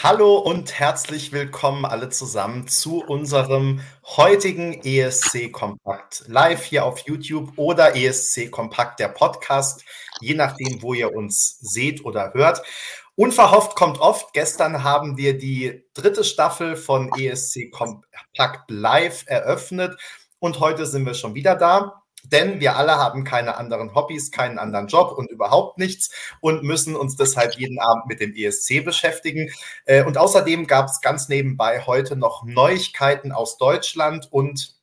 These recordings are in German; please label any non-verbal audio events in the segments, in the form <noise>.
Hallo und herzlich willkommen alle zusammen zu unserem heutigen ESC Kompakt live hier auf YouTube oder ESC Kompakt der Podcast, je nachdem, wo ihr uns seht oder hört. Unverhofft kommt oft. Gestern haben wir die dritte Staffel von ESC Kompakt live eröffnet und heute sind wir schon wieder da. Denn wir alle haben keine anderen Hobbys, keinen anderen Job und überhaupt nichts und müssen uns deshalb jeden Abend mit dem ESC beschäftigen. Äh, und außerdem gab es ganz nebenbei heute noch Neuigkeiten aus Deutschland und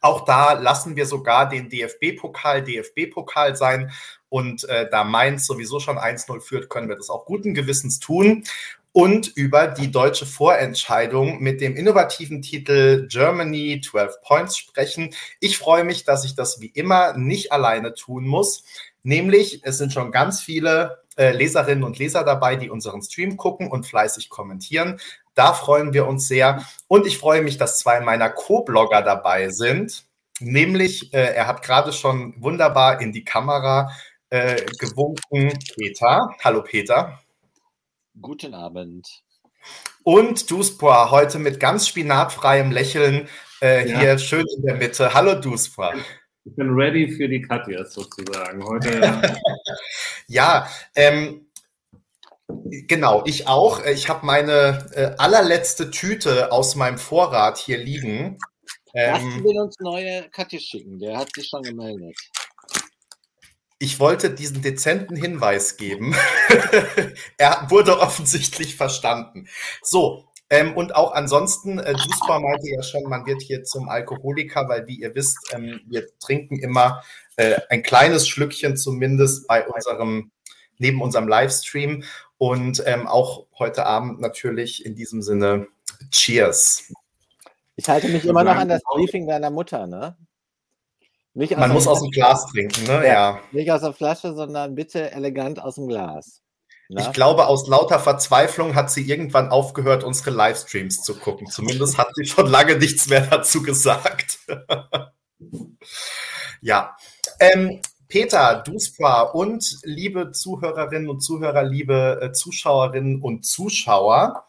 auch da lassen wir sogar den DFB-Pokal DFB-Pokal sein. Und äh, da Mainz sowieso schon 1-0 führt, können wir das auch guten Gewissens tun und über die deutsche Vorentscheidung mit dem innovativen Titel Germany 12 Points sprechen. Ich freue mich, dass ich das wie immer nicht alleine tun muss. Nämlich, es sind schon ganz viele äh, Leserinnen und Leser dabei, die unseren Stream gucken und fleißig kommentieren. Da freuen wir uns sehr. Und ich freue mich, dass zwei meiner Co-Blogger dabei sind. Nämlich, äh, er hat gerade schon wunderbar in die Kamera äh, gewunken, Peter. Hallo Peter. Guten Abend. Und Duspra, heute mit ganz spinatfreiem Lächeln äh, ja. hier schön in der Mitte. Hallo Duspra. Ich bin ready für die Katjas sozusagen. Heute. <laughs> ja, ähm, genau, ich auch. Ich habe meine äh, allerletzte Tüte aus meinem Vorrat hier liegen. Ähm, will uns neue Katja schicken, der hat sich schon gemeldet ich wollte diesen dezenten Hinweis geben. <laughs> er wurde offensichtlich verstanden. So, ähm, und auch ansonsten, äh, Duspa meinte ja schon, man wird hier zum Alkoholiker, weil wie ihr wisst, ähm, wir trinken immer äh, ein kleines Schlückchen zumindest bei unserem, neben unserem Livestream. Und ähm, auch heute Abend natürlich in diesem Sinne Cheers. Ich halte mich immer noch an das Briefing deiner Mutter, ne? Man muss aus dem Glas trinken, ne? Ja. Nicht aus der Flasche, sondern bitte elegant aus dem Glas. Na? Ich glaube, aus lauter Verzweiflung hat sie irgendwann aufgehört, unsere Livestreams zu gucken. Zumindest hat sie schon lange nichts mehr dazu gesagt. <laughs> ja. Ähm, Peter, Duspra und liebe Zuhörerinnen und Zuhörer, liebe äh, Zuschauerinnen und Zuschauer,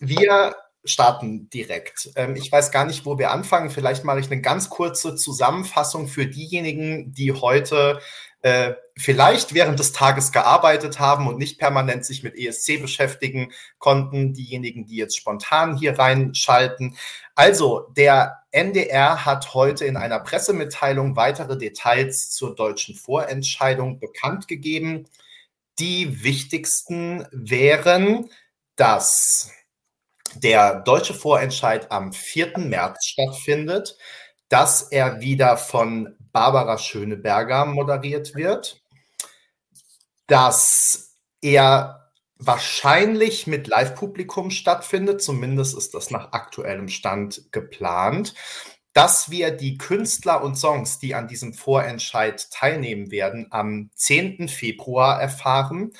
wir starten direkt. Ähm, ich weiß gar nicht, wo wir anfangen. Vielleicht mache ich eine ganz kurze Zusammenfassung für diejenigen, die heute äh, vielleicht während des Tages gearbeitet haben und nicht permanent sich mit ESC beschäftigen konnten. Diejenigen, die jetzt spontan hier reinschalten. Also, der NDR hat heute in einer Pressemitteilung weitere Details zur deutschen Vorentscheidung bekannt gegeben. Die wichtigsten wären, dass der deutsche Vorentscheid am 4. März stattfindet, dass er wieder von Barbara Schöneberger moderiert wird, dass er wahrscheinlich mit Live-Publikum stattfindet, zumindest ist das nach aktuellem Stand geplant, dass wir die Künstler und Songs, die an diesem Vorentscheid teilnehmen werden, am 10. Februar erfahren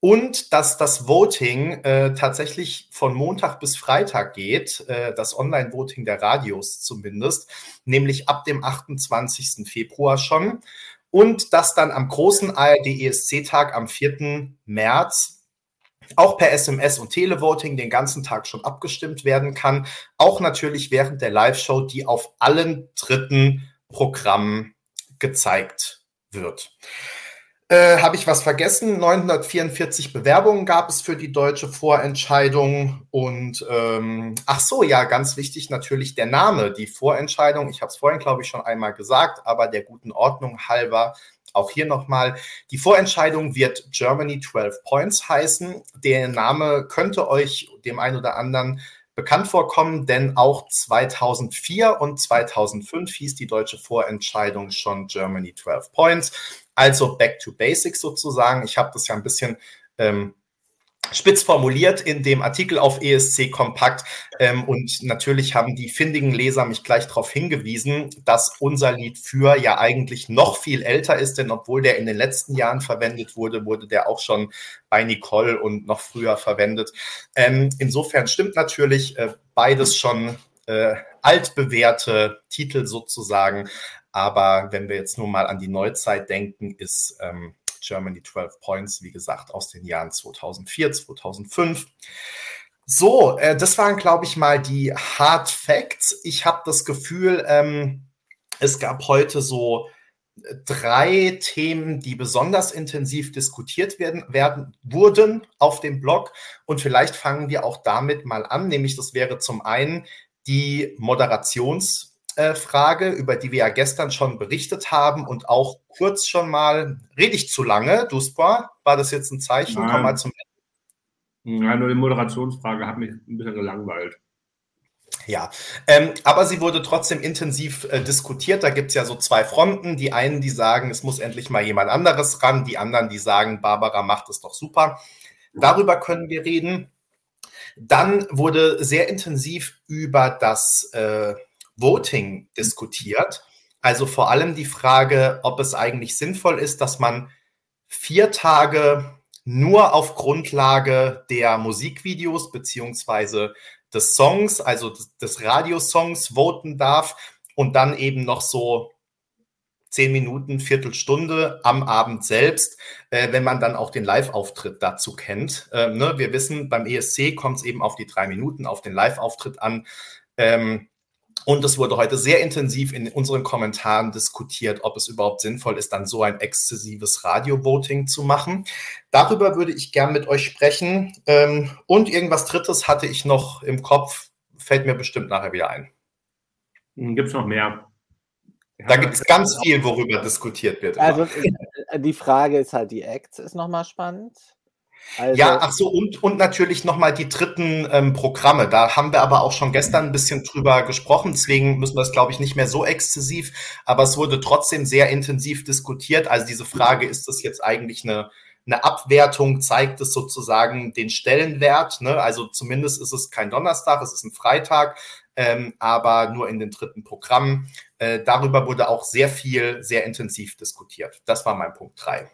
und dass das Voting äh, tatsächlich von Montag bis Freitag geht, äh, das Online-Voting der Radios zumindest, nämlich ab dem 28. Februar schon. Und dass dann am großen ARD-ESC-Tag am 4. März auch per SMS und Televoting den ganzen Tag schon abgestimmt werden kann. Auch natürlich während der Live-Show, die auf allen dritten Programmen gezeigt wird. Äh, Habe ich was vergessen? 944 Bewerbungen gab es für die deutsche Vorentscheidung. Und ähm, ach so, ja, ganz wichtig natürlich der Name, die Vorentscheidung. Ich habe es vorhin, glaube ich, schon einmal gesagt, aber der guten Ordnung halber auch hier nochmal. Die Vorentscheidung wird Germany 12 Points heißen. Der Name könnte euch dem einen oder anderen bekannt vorkommen, denn auch 2004 und 2005 hieß die deutsche Vorentscheidung schon Germany 12 Points. Also back to basics sozusagen. Ich habe das ja ein bisschen ähm, spitz formuliert in dem Artikel auf ESC Kompakt. Ähm, und natürlich haben die findigen Leser mich gleich darauf hingewiesen, dass unser Lied für ja eigentlich noch viel älter ist, denn obwohl der in den letzten Jahren verwendet wurde, wurde der auch schon bei Nicole und noch früher verwendet. Ähm, insofern stimmt natürlich äh, beides schon äh, altbewährte Titel sozusagen. Aber wenn wir jetzt nur mal an die Neuzeit denken, ist ähm, Germany 12 Points, wie gesagt, aus den Jahren 2004, 2005. So, äh, das waren, glaube ich, mal die Hard Facts. Ich habe das Gefühl, ähm, es gab heute so drei Themen, die besonders intensiv diskutiert werden, werden, wurden auf dem Blog. Und vielleicht fangen wir auch damit mal an, nämlich das wäre zum einen die Moderationsfrage, äh, über die wir ja gestern schon berichtet haben und auch kurz schon mal, rede ich zu lange, Duspa, war das jetzt ein Zeichen? Nein. Komm mal zum Ende. Nein, nur die Moderationsfrage hat mich ein bisschen gelangweilt. Ja, ähm, aber sie wurde trotzdem intensiv äh, diskutiert. Da gibt es ja so zwei Fronten. Die einen, die sagen, es muss endlich mal jemand anderes ran. Die anderen, die sagen, Barbara macht es doch super. Darüber können wir reden. Dann wurde sehr intensiv über das äh, Voting diskutiert. Also vor allem die Frage, ob es eigentlich sinnvoll ist, dass man vier Tage nur auf Grundlage der Musikvideos beziehungsweise des Songs, also des, des Radiosongs voten darf und dann eben noch so zehn Minuten, Viertelstunde am Abend selbst, äh, wenn man dann auch den Live-Auftritt dazu kennt. Ähm, ne, wir wissen, beim ESC kommt es eben auf die drei Minuten, auf den Live-Auftritt an. Ähm, und es wurde heute sehr intensiv in unseren Kommentaren diskutiert, ob es überhaupt sinnvoll ist, dann so ein exzessives Radio-Voting zu machen. Darüber würde ich gern mit euch sprechen. Ähm, und irgendwas Drittes hatte ich noch im Kopf, fällt mir bestimmt nachher wieder ein. Hm, gibt es noch mehr? Da gibt es ganz viel, worüber diskutiert wird. Also äh, die Frage ist halt, die Acts ist nochmal spannend. Also, ja, ach so, und, und natürlich nochmal die dritten ähm, Programme. Da haben wir aber auch schon gestern ein bisschen drüber gesprochen. Deswegen müssen wir es, glaube ich, nicht mehr so exzessiv. Aber es wurde trotzdem sehr intensiv diskutiert. Also diese Frage, ist das jetzt eigentlich eine, eine Abwertung? Zeigt es sozusagen den Stellenwert? Ne? Also zumindest ist es kein Donnerstag, es ist ein Freitag, ähm, aber nur in den dritten Programmen. Äh, darüber wurde auch sehr viel, sehr intensiv diskutiert. Das war mein Punkt drei.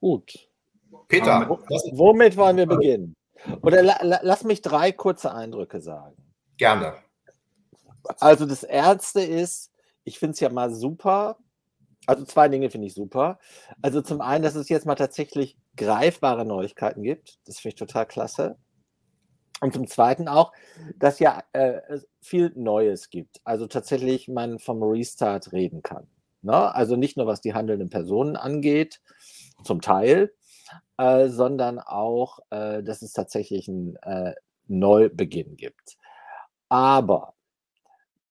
Gut. Peter, womit wollen wir beginnen? Oder la, la, lass mich drei kurze Eindrücke sagen. Gerne. Also das Erste ist, ich finde es ja mal super. Also zwei Dinge finde ich super. Also zum einen, dass es jetzt mal tatsächlich greifbare Neuigkeiten gibt. Das finde ich total klasse. Und zum Zweiten auch, dass ja äh, viel Neues gibt. Also tatsächlich man vom Restart reden kann. Ne? Also nicht nur was die handelnden Personen angeht, zum Teil, äh, sondern auch, äh, dass es tatsächlich einen äh, Neubeginn gibt. Aber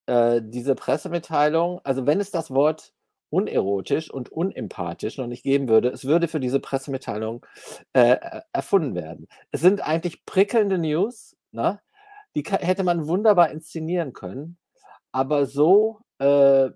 äh, diese Pressemitteilung, also wenn es das Wort unerotisch und unempathisch noch nicht geben würde, es würde für diese Pressemitteilung äh, erfunden werden. Es sind eigentlich prickelnde News, ne? die hätte man wunderbar inszenieren können, aber so äh,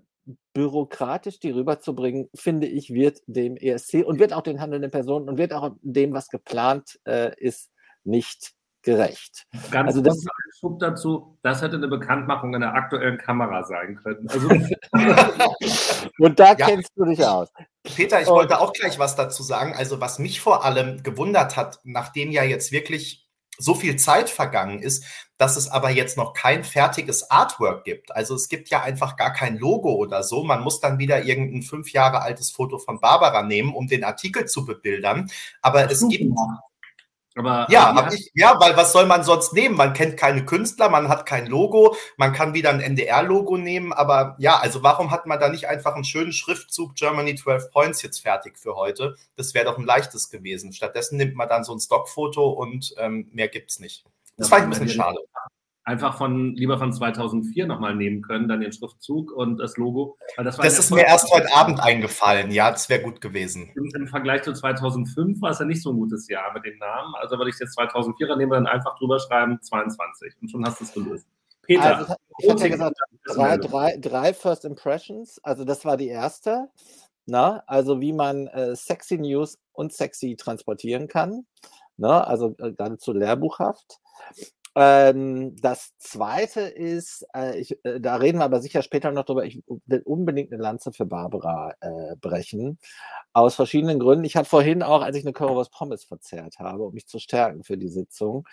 bürokratisch die rüberzubringen, finde ich, wird dem ESC und wird auch den handelnden Personen und wird auch dem, was geplant äh, ist, nicht gerecht. Ganz also das Schub dazu, das hätte eine Bekanntmachung in der aktuellen Kamera sein können. Also <laughs> und da ja. kennst du dich aus. Peter, ich und, wollte auch gleich was dazu sagen. Also was mich vor allem gewundert hat, nachdem ja jetzt wirklich so viel Zeit vergangen ist, dass es aber jetzt noch kein fertiges Artwork gibt. Also es gibt ja einfach gar kein Logo oder so. Man muss dann wieder irgendein fünf Jahre altes Foto von Barbara nehmen, um den Artikel zu bebildern. Aber es gibt aber, ja, aber ich, ja, weil was soll man sonst nehmen? Man kennt keine Künstler, man hat kein Logo, man kann wieder ein NDR-Logo nehmen, aber ja, also warum hat man da nicht einfach einen schönen Schriftzug Germany 12 Points jetzt fertig für heute? Das wäre doch ein leichtes gewesen. Stattdessen nimmt man dann so ein Stockfoto und ähm, mehr gibt's nicht. Das ja, war ein bisschen schade einfach von lieber von 2004 nochmal nehmen können, dann den Schriftzug und das Logo. das, das ist mir erst heute Abend eingefallen. Ja, das wäre gut gewesen. Im, Im, Vergleich zu 2005 war es ja nicht so ein gutes Jahr mit dem Namen. Also würde ich jetzt 2004er nehmen, dann einfach drüber schreiben 22 und schon hast du es gelöst. Peter. Also, ich hatte ja gesagt, drei, drei, drei First Impressions. Also das war die erste. Na, also wie man äh, sexy News und sexy transportieren kann. Na, also äh, geradezu lehrbuchhaft. Ähm, das zweite ist, äh, ich, äh, da reden wir aber sicher später noch drüber, ich will unbedingt eine Lanze für Barbara äh, brechen. Aus verschiedenen Gründen. Ich habe vorhin auch, als ich eine Currywurst Pommes verzehrt habe, um mich zu stärken für die Sitzung,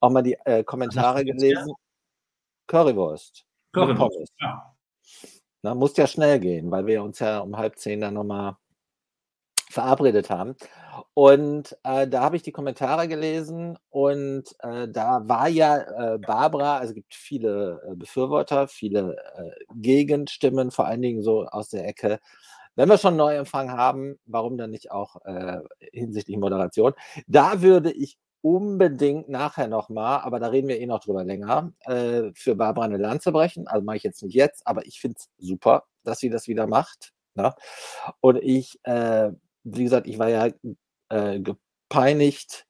auch mal die äh, Kommentare gelesen. Currywurst. Currywurst, ja. Na, muss ja schnell gehen, weil wir uns ja um halb zehn dann nochmal verabredet haben. Und äh, da habe ich die Kommentare gelesen und äh, da war ja äh, Barbara, also es gibt viele äh, Befürworter, viele äh, Gegenstimmen, vor allen Dingen so aus der Ecke. Wenn wir schon Neuempfang haben, warum dann nicht auch äh, hinsichtlich Moderation? Da würde ich unbedingt nachher nochmal, aber da reden wir eh noch drüber länger, für Barbara eine Lanze brechen. Also mache ich jetzt nicht jetzt, aber ich finde es super, dass sie das wieder macht. Ne? Und ich, wie gesagt, ich war ja äh, gepeinigt.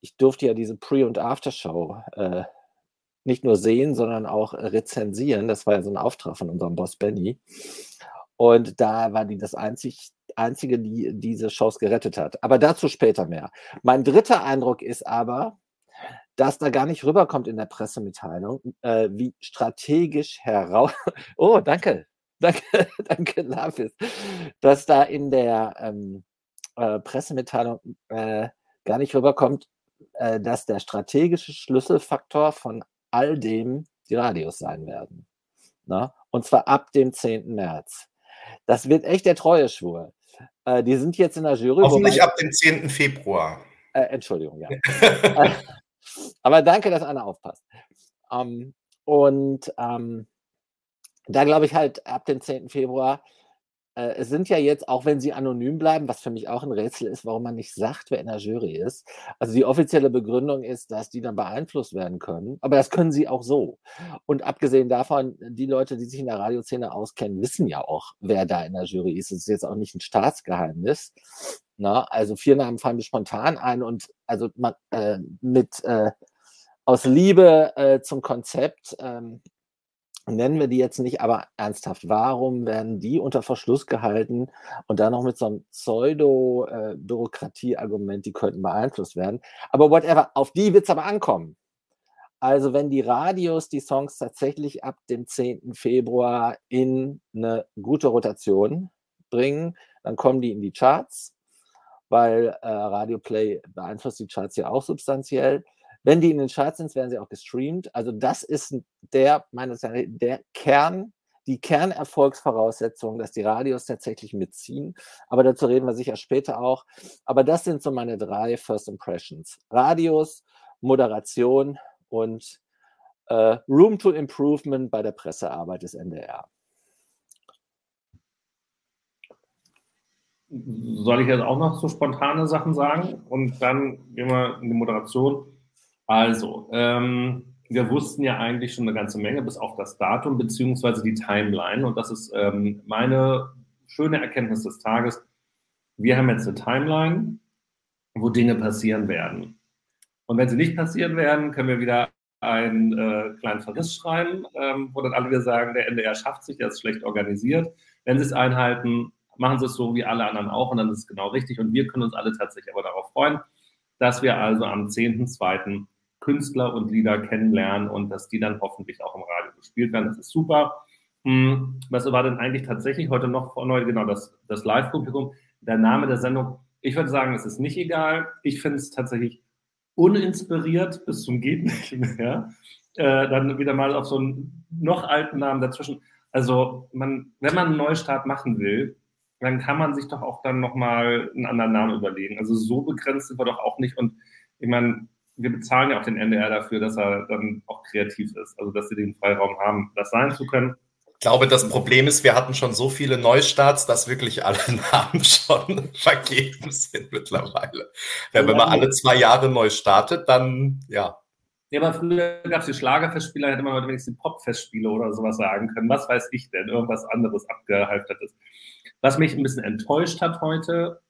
Ich durfte ja diese Pre- und Aftershow äh, nicht nur sehen, sondern auch rezensieren. Das war ja so ein Auftrag von unserem Boss Benny. Und da war die das einzig, einzige, die diese Shows gerettet hat. Aber dazu später mehr. Mein dritter Eindruck ist aber, dass da gar nicht rüberkommt in der Pressemitteilung, äh, wie strategisch heraus. <laughs> Oh, danke. Danke, <laughs> danke, Lapis. Dass da in der ähm, äh, Pressemitteilung äh, gar nicht rüberkommt, äh, dass der strategische Schlüsselfaktor von all dem die Radios sein werden. Na? Ne? Und zwar ab dem 10. März. Das wird echt der Treueschwur. Äh, die sind jetzt in der Jury. Hoffentlich ab dem 10. Februar. Äh, Entschuldigung, ja. <laughs> <laughs> Aber danke, dass einer aufpasst. Ähm, und ähm, da glaube ich halt ab dem 10. Februar äh, es sind ja jetzt, auch wenn sie anonym bleiben, was für mich auch ein Rätsel ist, warum man nicht sagt, wer in der Jury ist. Also die offizielle Begründung ist, dass die dann beeinflusst werden können, aber das können sie auch so. Und abgesehen davon, die Leute, die sich in der Radioszene auskennen, wissen ja auch, wer da in der Jury ist. Es ist jetzt auch nicht ein Staatsgeheimnis. Na, also vier Namen fallen mir spontan ein und also man, äh, mit äh, aus Liebe äh, zum Konzept ähm, nennen wir die jetzt nicht, aber ernsthaft, warum werden die unter Verschluss gehalten und dann noch mit so einem Pseudo-Bürokratie-Argument, die könnten beeinflusst werden. Aber whatever, auf die wird es aber ankommen. Also wenn die Radios die Songs tatsächlich ab dem 10. Februar in eine gute Rotation bringen, dann kommen die in die Charts, weil äh, Radio Play beeinflusst die Charts ja auch substanziell. Wenn die in den Charts sind, werden sie auch gestreamt. Also das ist der, meines Erachtens, der Kern, die Kernerfolgsvoraussetzung, dass die Radios tatsächlich mitziehen. Aber dazu reden wir sicher später auch. Aber das sind so meine drei First Impressions. Radios, Moderation und äh, Room to Improvement bei der Pressearbeit des NDR. Soll ich jetzt auch noch so spontane Sachen sagen? Und dann gehen wir in die Moderation. Also, ähm, wir wussten ja eigentlich schon eine ganze Menge, bis auf das Datum beziehungsweise die Timeline. Und das ist ähm, meine schöne Erkenntnis des Tages. Wir haben jetzt eine Timeline, wo Dinge passieren werden. Und wenn sie nicht passieren werden, können wir wieder einen äh, kleinen Verriss schreiben, ähm, wo dann alle wieder sagen, der NDR schafft sich, der ist schlecht organisiert. Wenn sie es einhalten, machen sie es so wie alle anderen auch und dann ist es genau richtig. Und wir können uns alle tatsächlich aber darauf freuen, dass wir also am 10.2. Künstler und Lieder kennenlernen und dass die dann hoffentlich auch im Radio gespielt werden. Das ist super. Hm, was war denn eigentlich tatsächlich heute noch vor neu? Genau, das, das Live-Publikum. Der Name der Sendung, ich würde sagen, es ist nicht egal. Ich finde es tatsächlich uninspiriert bis zum geht nicht mehr. Äh, dann wieder mal auf so einen noch alten Namen dazwischen. Also, man, wenn man einen Neustart machen will, dann kann man sich doch auch dann nochmal einen anderen Namen überlegen. Also so begrenzt sind wir doch auch nicht. Und ich meine, wir bezahlen ja auch den NDR dafür, dass er dann auch kreativ ist. Also dass sie den Freiraum haben, das sein zu können. Ich glaube, das Problem ist, wir hatten schon so viele Neustarts, dass wirklich alle <laughs> Namen schon vergeben sind mittlerweile. Wenn, man alle zwei Jahre neu startet, dann ja. Ja, aber früher gab es die Schlagerfestspiele, hätte man heute wenigstens die Popfestspiele oder sowas sagen können. Was weiß ich denn? Irgendwas anderes abgehalftertes. Was mich ein bisschen enttäuscht hat heute,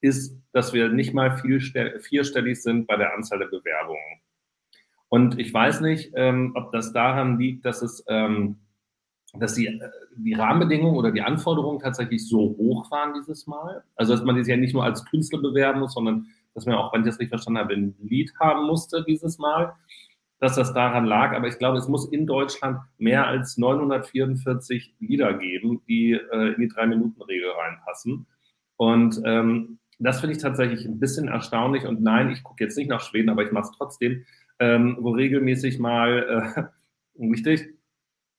ist, dass wir nicht mal vierstellig sind bei der Anzahl der Bewerbungen. Und ich weiß nicht, ähm, ob das daran liegt, dass es, ähm, dass die, die Rahmenbedingungen oder die Anforderungen tatsächlich so hoch waren dieses Mal. Also, dass man sich ja nicht nur als Künstler bewerben muss, sondern dass man auch, wenn ich das richtig verstanden habe, ein Lied haben musste dieses Mal, dass das daran lag. Aber ich glaube, es muss in Deutschland mehr als 944 Lieder geben, die äh, in die Drei-Minuten-Regel reinpassen. Und ähm, das finde ich tatsächlich ein bisschen erstaunlich. Und nein, ich gucke jetzt nicht nach Schweden, aber ich mache es trotzdem, ähm, wo regelmäßig mal, äh, <laughs> wichtig,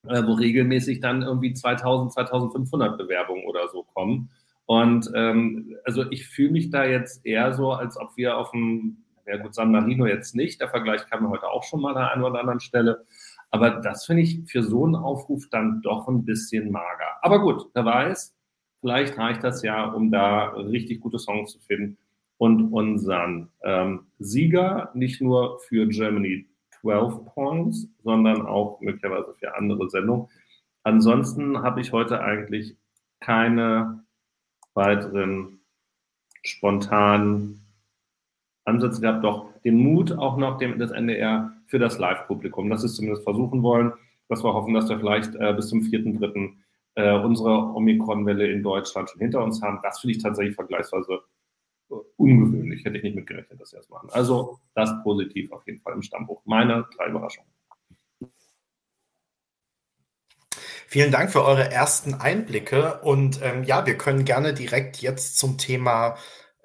äh, wo regelmäßig dann irgendwie 2000, 2500 Bewerbungen oder so kommen. Und ähm, also ich fühle mich da jetzt eher so, als ob wir auf dem, ja gut, San Marino jetzt nicht, der Vergleich kam heute auch schon mal an der einen oder anderen Stelle. Aber das finde ich für so einen Aufruf dann doch ein bisschen mager. Aber gut, wer weiß, vielleicht reicht das ja, um da richtig gute Songs zu finden und unseren ähm, Sieger nicht nur für Germany 12 Points, sondern auch möglicherweise für andere Sendungen. Ansonsten habe ich heute eigentlich keine weiteren spontanen Ansätze gehabt, doch den Mut auch noch dem, das NDR für das Live-Publikum, das ist zumindest versuchen wollen, dass wir hoffen, dass wir vielleicht äh, bis zum 4.3. Äh, unsere Omikron-Welle in Deutschland schon hinter uns haben. Das finde ich tatsächlich vergleichsweise äh, ungewöhnlich. Hätte ich nicht mitgerechnet, dass sie das machen. Also das positiv auf jeden Fall im Stammbuch. Meine drei Überraschungen. Vielen Dank für eure ersten Einblicke. Und ähm, ja, wir können gerne direkt jetzt zum Thema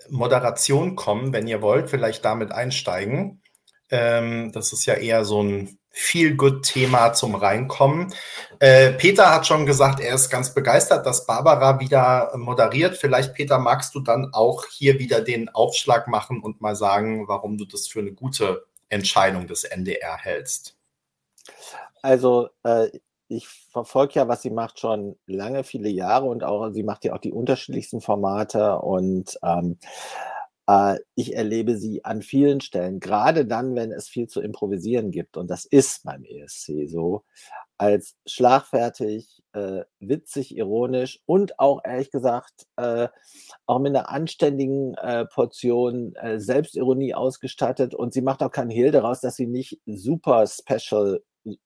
Moderation kommen, wenn ihr wollt, vielleicht damit einsteigen. Ähm, das ist ja eher so ein Feel-Good-Thema zum Reinkommen. Äh, Peter hat schon gesagt, er ist ganz begeistert, dass Barbara wieder moderiert. Vielleicht, Peter, magst du dann auch hier wieder den Aufschlag machen und mal sagen, warum du das für eine gute Entscheidung des NDR hältst. Also, äh, ich verfolge ja, was sie macht, schon lange, viele Jahre und auch sie macht ja auch die unterschiedlichsten Formate und ähm, äh, ich erlebe sie an vielen Stellen, gerade dann, wenn es viel zu improvisieren gibt. Und das ist beim ESC so, als schlagfertig, äh, witzig, ironisch und auch ehrlich gesagt äh, auch mit einer anständigen äh, Portion äh, Selbstironie ausgestattet. Und sie macht auch keinen Hehl daraus, dass sie nicht super special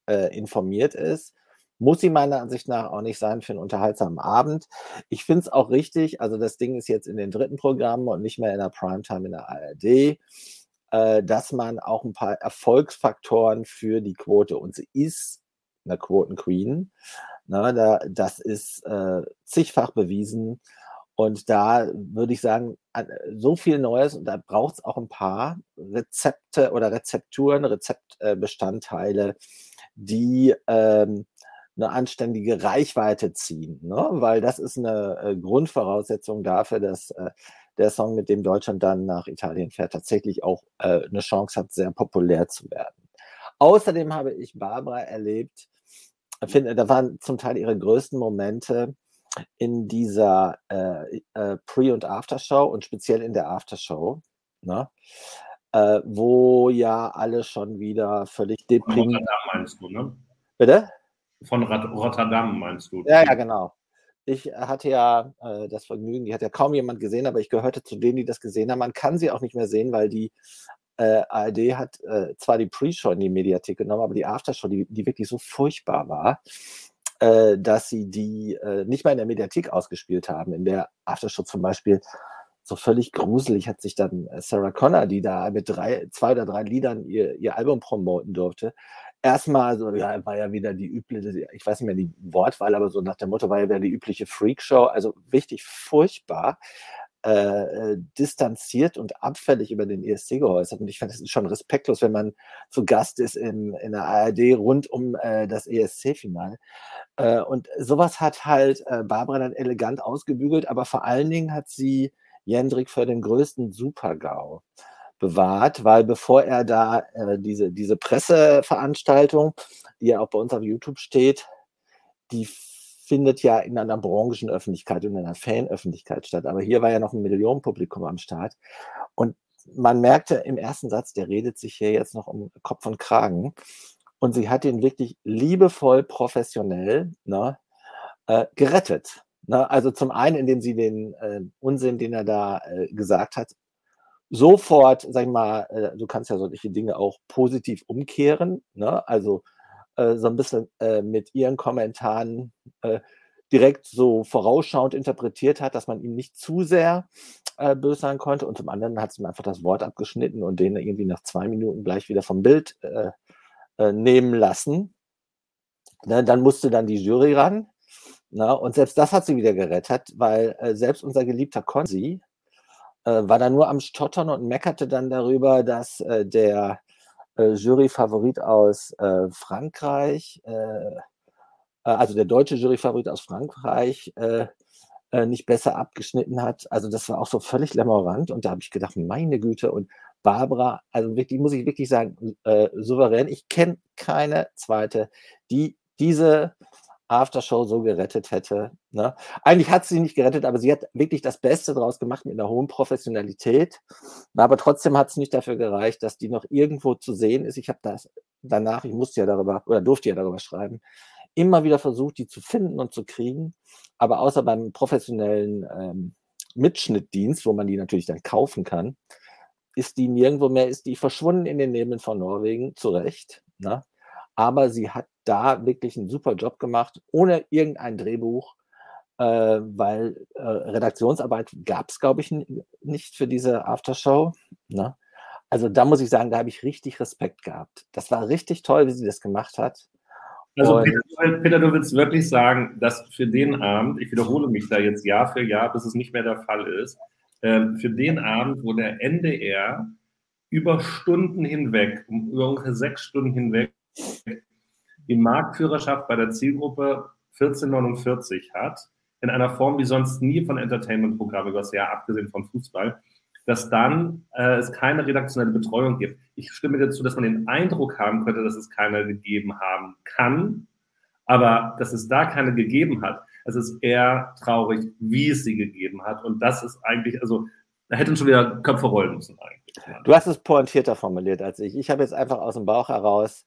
äh, informiert ist muss sie meiner Ansicht nach auch nicht sein für einen unterhaltsamen Abend. Ich finde es auch richtig, also das Ding ist jetzt in den dritten Programmen und nicht mehr in der Primetime in der ARD, äh, dass man auch ein paar Erfolgsfaktoren für die Quote, und sie ist eine Quoten-Queen, ne, da, das ist äh, zigfach bewiesen. Und da würde ich sagen, so viel Neues und da braucht es auch ein paar Rezepte oder Rezepturen, Rezeptbestandteile, die ähm, eine anständige Reichweite ziehen, ne? weil das ist eine äh, Grundvoraussetzung dafür, dass äh, der Song, mit dem Deutschland dann nach Italien fährt, tatsächlich auch äh, eine Chance hat, sehr populär zu werden. Außerdem habe ich Barbara erlebt, finde, da waren zum Teil ihre größten Momente in dieser äh, äh, Pre- und Aftershow und speziell in der Aftershow, ne? Äh, wo ja alle schon wieder völlig deprimiert. ne? Bitte? Von Rotterdam meinst du? Ja, ja, genau. Ich hatte ja äh, das Vergnügen, die hat ja kaum jemand gesehen, aber ich gehörte zu denen, die das gesehen haben. Man kann sie auch nicht mehr sehen, weil die äh, ARD hat äh, zwar die Pre-Show in die Mediathek genommen, aber die Aftershow, die, die wirklich so furchtbar war, äh, dass sie die äh, nicht mal in der Mediathek ausgespielt haben. In der Aftershow zum Beispiel so völlig gruselig hat sich dann Sarah Connor, die da mit drei, zwei oder drei Liedern ihr, ihr Album promoten durfte, erstmal so, ja, war ja wieder die übliche, ich weiß nicht mehr die Wortwahl, aber so nach dem Motto war ja wieder die übliche Freakshow, also richtig furchtbar. Äh, äh distanziert und abfällig über den ESC geäußert. Und ich fand, das ist schon respektlos, wenn man zu Gast ist in, in der ARD rund um äh, das ESC-Finale. Äh, und sowas hat halt äh, Barbara dann elegant ausgebügelt, aber vor allen Dingen hat sie Jendrik für den größten Super-GAU bewahrt, weil bevor er da äh, diese, diese Presseveranstaltung, die ja auch bei uns auf YouTube steht, die findet ja in einer Branchenöffentlichkeit und in einer Fanöffentlichkeit statt. Aber hier war ja noch ein Millionenpublikum am Start. Und man merkte im ersten Satz, der redet sich hier jetzt noch um Kopf und Kragen. Und sie hat ihn wirklich liebevoll, professionell ne, äh, gerettet. Ne? Also zum einen, indem sie den äh, Unsinn, den er da äh, gesagt hat, sofort, sag ich mal, äh, du kannst ja solche Dinge auch positiv umkehren, ne? also äh, so ein bisschen äh, mit ihren Kommentaren äh, direkt so vorausschauend interpretiert hat, dass man ihm nicht zu sehr äh, böse sein konnte und zum anderen hat sie ihm einfach das Wort abgeschnitten und den irgendwie nach zwei Minuten gleich wieder vom Bild äh, äh, nehmen lassen. Ne? Dann musste dann die Jury ran. Na, ne? und selbst das hat sie wieder gerettet, weil äh, selbst unser geliebter Konzi, war da nur am Stottern und meckerte dann darüber, dass äh, der äh, Juryfavorit aus äh, Frankreich, äh, äh, also der deutsche Juryfavorit aus Frankreich, äh, nicht besser abgeschnitten hat. Also das war auch so völlig lämmerant und da habe ich gedacht, meine Güte und Barbara, also wirklich, muss ich wirklich sagen, äh, souverän. Ich kenne keine zweite, die diese Aftershow so gerettet hätte. Ne? Eigentlich hat sie nicht gerettet, aber sie hat wirklich das Beste daraus gemacht mit einer hohen Professionalität. Aber trotzdem hat es nicht dafür gereicht, dass die noch irgendwo zu sehen ist. Ich habe das danach, ich musste ja darüber oder durfte ja darüber schreiben, immer wieder versucht, die zu finden und zu kriegen. Aber außer beim professionellen ähm, Mitschnittdienst, wo man die natürlich dann kaufen kann, ist die nirgendwo mehr, ist die verschwunden in den Nebeln von Norwegen, zu Recht. Ne? Aber sie hat da wirklich einen super Job gemacht, ohne irgendein Drehbuch, äh, weil äh, Redaktionsarbeit gab es, glaube ich, nicht für diese Aftershow. Ne? Also da muss ich sagen, da habe ich richtig Respekt gehabt. Das war richtig toll, wie sie das gemacht hat. Also Peter, Peter, du willst wirklich sagen, dass für den Abend, ich wiederhole mich da jetzt Jahr für Jahr, bis es nicht mehr der Fall ist, äh, für den Abend, wo der NDR über Stunden hinweg, über ungefähr sechs Stunden hinweg, die Marktführerschaft bei der Zielgruppe 1449 hat, in einer Form wie sonst nie von Entertainment-Programmen über das Jahr, abgesehen von Fußball, dass dann äh, es keine redaktionelle Betreuung gibt. Ich stimme dazu, dass man den Eindruck haben könnte, dass es keine gegeben haben kann, aber dass es da keine gegeben hat. Es ist eher traurig, wie es sie gegeben hat. Und das ist eigentlich, also da hätten schon wieder Köpfe rollen müssen eigentlich. Du hast es pointierter formuliert als ich. Ich habe jetzt einfach aus dem Bauch heraus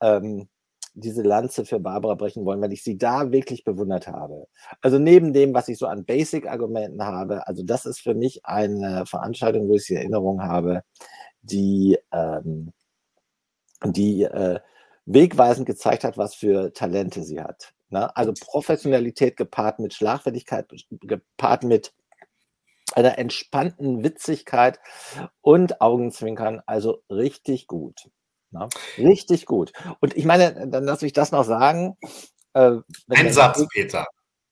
ähm, diese Lanze für Barbara brechen wollen, weil ich sie da wirklich bewundert habe. Also neben dem, was ich so an Basic-Argumenten habe, also das ist für mich eine Veranstaltung, wo ich die Erinnerung habe, die, ähm, die äh, wegweisend gezeigt hat, was für Talente sie hat. Ne? Also Professionalität gepaart mit Schlagfertigkeit, gepaart mit einer entspannten Witzigkeit und Augenzwinkern, also richtig gut. Na, richtig gut. Und ich meine, dann lasse ich das noch sagen. Äh, Ein Satz, ich, Peter.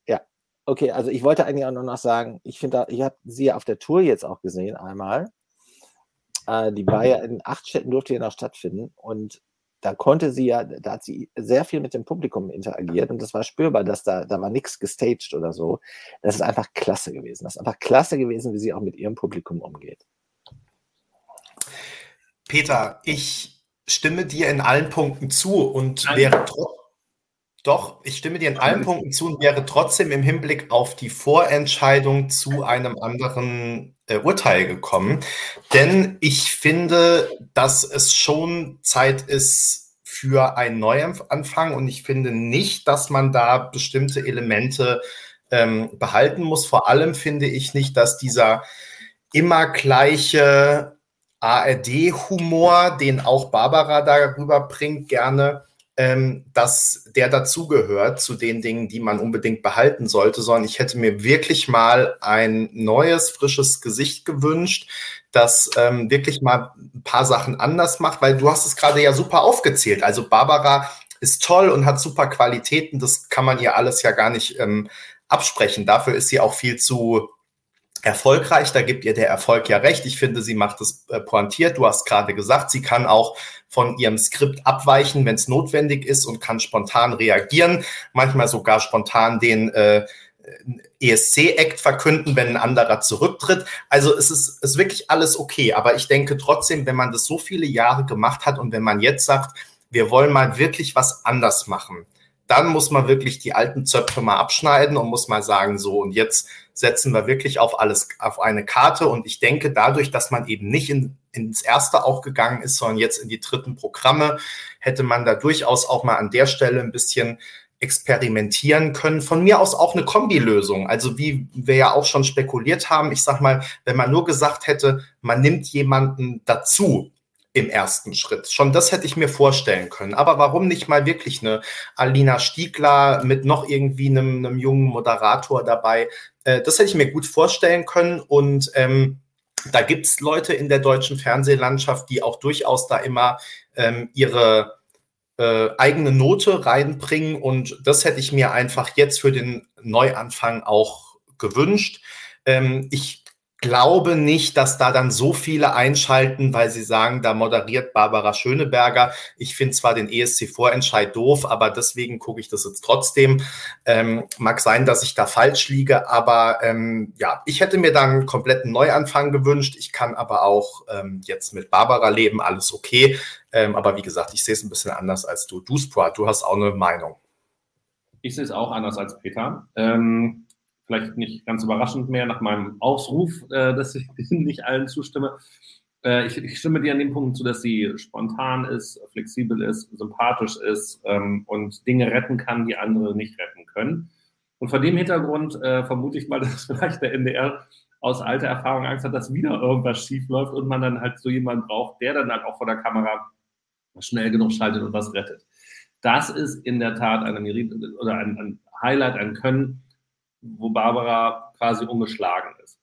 Ja, okay, also ich wollte eigentlich auch nur noch sagen, ich finde, ich habe sie auf der Tour jetzt auch gesehen einmal. Äh, die war ja in acht Städten, durfte ja noch stattfinden. Und da konnte sie ja, da hat sie sehr viel mit dem Publikum interagiert und das war spürbar, dass da, da war nichts gestaged oder so. Das ist einfach klasse gewesen. Das ist einfach klasse gewesen, wie sie auch mit ihrem Publikum umgeht. Peter, ich stimme dir in allen Punkten zu und Nein. wäre doch, ich stimme dir in allen Punkten zu und wäre trotzdem im Hinblick auf die Vorentscheidung zu einem anderen äh, Urteil gekommen. Denn ich finde, dass es schon Zeit ist für einen Neuanfang und ich finde nicht, dass man da bestimmte Elemente ähm, behalten muss. Vor allem finde ich nicht, dass dieser immer gleiche ARD-Humor, den auch Barbara darüber bringt, gerne, ähm, dass der dazugehört zu den Dingen, die man unbedingt behalten sollte, sondern ich hätte mir wirklich mal ein neues, frisches Gesicht gewünscht, das ähm, wirklich mal ein paar Sachen anders macht, weil du hast es gerade ja super aufgezählt. Also Barbara ist toll und hat super Qualitäten, das kann man ihr alles ja gar nicht ähm, absprechen. Dafür ist sie auch viel zu erfolgreich. Da gibt ihr der Erfolg ja recht. Ich finde, sie macht es äh, pointiert. Du hast gerade gesagt, sie kann auch von ihrem Skript abweichen, wenn es notwendig ist und kann spontan reagieren, manchmal sogar spontan den äh, ESC-Act verkünden, wenn ein anderer zurücktritt. Also es ist, ist wirklich alles okay. Aber ich denke trotzdem, wenn man das so viele Jahre gemacht hat und wenn man jetzt sagt, wir wollen mal wirklich was anders machen, dann muss man wirklich die alten Zöpfe mal abschneiden und muss mal sagen, so und jetzt setzen wir wirklich auf alles, auf eine Karte. Und ich denke, dadurch, dass man eben nicht in, ins erste auch gegangen ist, sondern jetzt in die dritten Programme, hätte man da durchaus auch mal an der Stelle ein bisschen experimentieren können. Von mir aus auch eine Kombilösung. Also wie wir ja auch schon spekuliert haben, ich sag mal, wenn man nur gesagt hätte, man nimmt jemanden dazu, im ersten Schritt. Schon das hätte ich mir vorstellen können. Aber warum nicht mal wirklich eine Alina Stiegler mit noch irgendwie einem, einem jungen Moderator dabei? Äh, das hätte ich mir gut vorstellen können. Und ähm, da gibt es Leute in der deutschen Fernsehlandschaft, die auch durchaus da immer ähm, ihre äh, eigene Note reinbringen. Und das hätte ich mir einfach jetzt für den Neuanfang auch gewünscht. Ähm, ich glaube nicht, dass da dann so viele einschalten, weil sie sagen, da moderiert Barbara Schöneberger. Ich finde zwar den ESC-Vorentscheid doof, aber deswegen gucke ich das jetzt trotzdem. Ähm, mag sein, dass ich da falsch liege, aber ähm, ja, ich hätte mir dann einen kompletten Neuanfang gewünscht. Ich kann aber auch ähm, jetzt mit Barbara leben, alles okay. Ähm, aber wie gesagt, ich sehe es ein bisschen anders als du. Du, Sprat, du hast auch eine Meinung. Ich sehe es auch anders als Peter. Ähm vielleicht nicht ganz überraschend mehr nach meinem Ausruf, äh, dass ich <laughs> nicht allen zustimme. Äh, ich, ich, stimme dir an dem Punkt zu, dass sie spontan ist, flexibel ist, sympathisch ist ähm, und Dinge retten kann, die andere nicht retten können. Und vor dem Hintergrund äh, vermute ich mal, <laughs> dass vielleicht der NDR aus alter Erfahrung Angst hat, dass wieder irgendwas schief läuft und man dann halt so jemanden braucht, der dann halt auch vor der Kamera schnell genug schaltet und was rettet. Das ist in der Tat eine, oder ein, ein Highlight, ein Können, wo Barbara quasi ungeschlagen ist.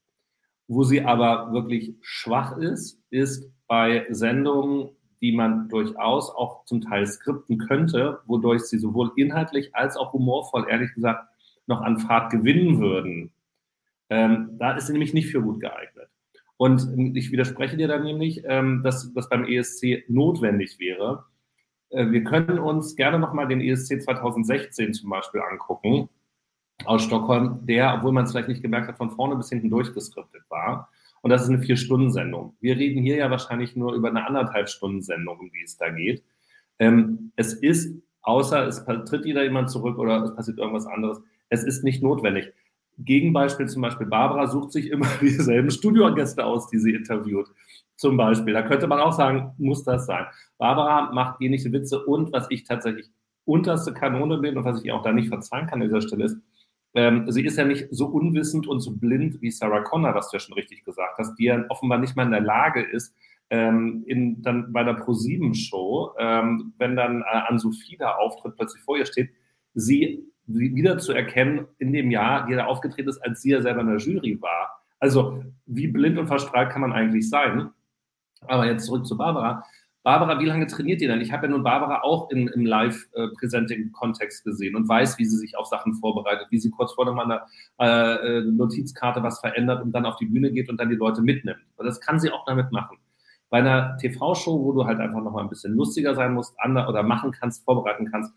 Wo sie aber wirklich schwach ist, ist bei Sendungen, die man durchaus auch zum Teil skripten könnte, wodurch sie sowohl inhaltlich als auch humorvoll, ehrlich gesagt, noch an Fahrt gewinnen würden. Ähm, da ist sie nämlich nicht für gut geeignet. Und ich widerspreche dir dann nämlich, ähm, dass das beim ESC notwendig wäre. Äh, wir können uns gerne nochmal den ESC 2016 zum Beispiel angucken aus Stockholm, der, obwohl man es vielleicht nicht gemerkt hat, von vorne bis hinten durchgeskriptet war. Und das ist eine Vier-Stunden-Sendung. Wir reden hier ja wahrscheinlich nur über eine anderthalb Stunden Sendung, um die es da geht. Ähm, es ist, außer es tritt wieder jemand zurück oder es passiert irgendwas anderes, es ist nicht notwendig. Gegenbeispiel zum Beispiel, Barbara sucht sich immer <laughs> dieselben Studiogäste aus, die sie interviewt. Zum Beispiel. Da könnte man auch sagen, muss das sein. Barbara macht ähnliche Witze und was ich tatsächlich unterste Kanone bin und was ich auch da nicht verzeihen kann an dieser Stelle ist, ähm, sie ist ja nicht so unwissend und so blind wie Sarah Connor, was du ja schon richtig gesagt hast, die ja offenbar nicht mal in der Lage ist, ähm, in, dann bei der Pro-7-Show, ähm, wenn dann äh, Ann-Sophie da auftritt, plötzlich vor ihr steht, sie wieder zu erkennen in dem Jahr, die da aufgetreten ist, als sie ja selber in der Jury war. Also, wie blind und verstrahlt kann man eigentlich sein? Aber jetzt zurück zu Barbara. Barbara, wie lange trainiert ihr denn? Ich habe ja nun Barbara auch im, im Live-Presenting-Kontext gesehen und weiß, wie sie sich auf Sachen vorbereitet, wie sie kurz vor einer äh, äh, Notizkarte was verändert und dann auf die Bühne geht und dann die Leute mitnimmt. Und das kann sie auch damit machen. Bei einer TV-Show, wo du halt einfach noch mal ein bisschen lustiger sein musst oder machen kannst, vorbereiten kannst,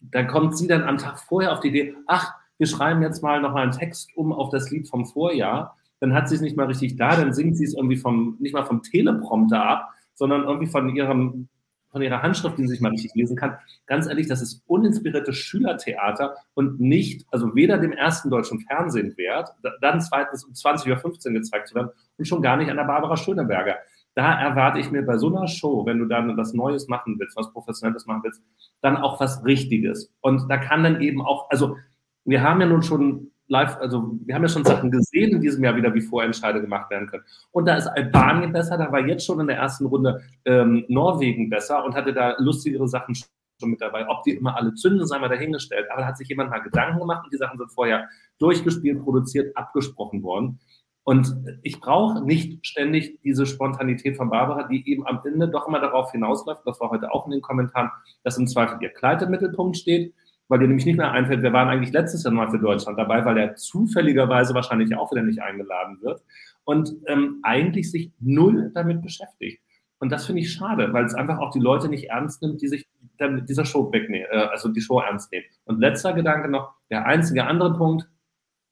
da kommt sie dann am Tag vorher auf die Idee, ach, wir schreiben jetzt mal noch mal einen Text um auf das Lied vom Vorjahr. Dann hat sie es nicht mal richtig da, dann singt sie es irgendwie vom, nicht mal vom Teleprompter ab, sondern irgendwie von ihrem von ihrer Handschrift, die sich mal richtig lesen kann. Ganz ehrlich, das ist uninspiriertes Schülertheater und nicht, also weder dem ersten deutschen Fernsehen wert, dann zweitens um 20 oder 15 gezeigt zu werden und schon gar nicht an der Barbara Schöneberger. Da erwarte ich mir bei so einer Show, wenn du dann was Neues machen willst, was Professionelles machen willst, dann auch was Richtiges. Und da kann dann eben auch, also wir haben ja nun schon live, also wir haben ja schon Sachen gesehen in diesem Jahr wieder, wie Vorentscheide gemacht werden können. Und da ist Albanien besser, da war jetzt schon in der ersten Runde ähm, Norwegen besser und hatte da lustigere Sachen schon mit dabei. Ob die immer alle zünden, sei mal dahingestellt. Aber da hat sich jemand mal Gedanken gemacht und die Sachen sind vorher durchgespielt, produziert, abgesprochen worden. Und ich brauche nicht ständig diese Spontanität von Barbara, die eben am Ende doch immer darauf hinausläuft, das war heute auch in den Kommentaren, dass im Zweifel ihr Kleid im Mittelpunkt steht weil dir nämlich nicht mehr einfällt, wir waren eigentlich letztes Jahr mal für Deutschland dabei, weil er zufälligerweise wahrscheinlich auch wieder nicht eingeladen wird und ähm, eigentlich sich null damit beschäftigt. Und das finde ich schade, weil es einfach auch die Leute nicht ernst nimmt, die sich dann mit dieser Show wegnehmen, äh, also die Show ernst nehmen. Und letzter Gedanke noch, der einzige andere Punkt,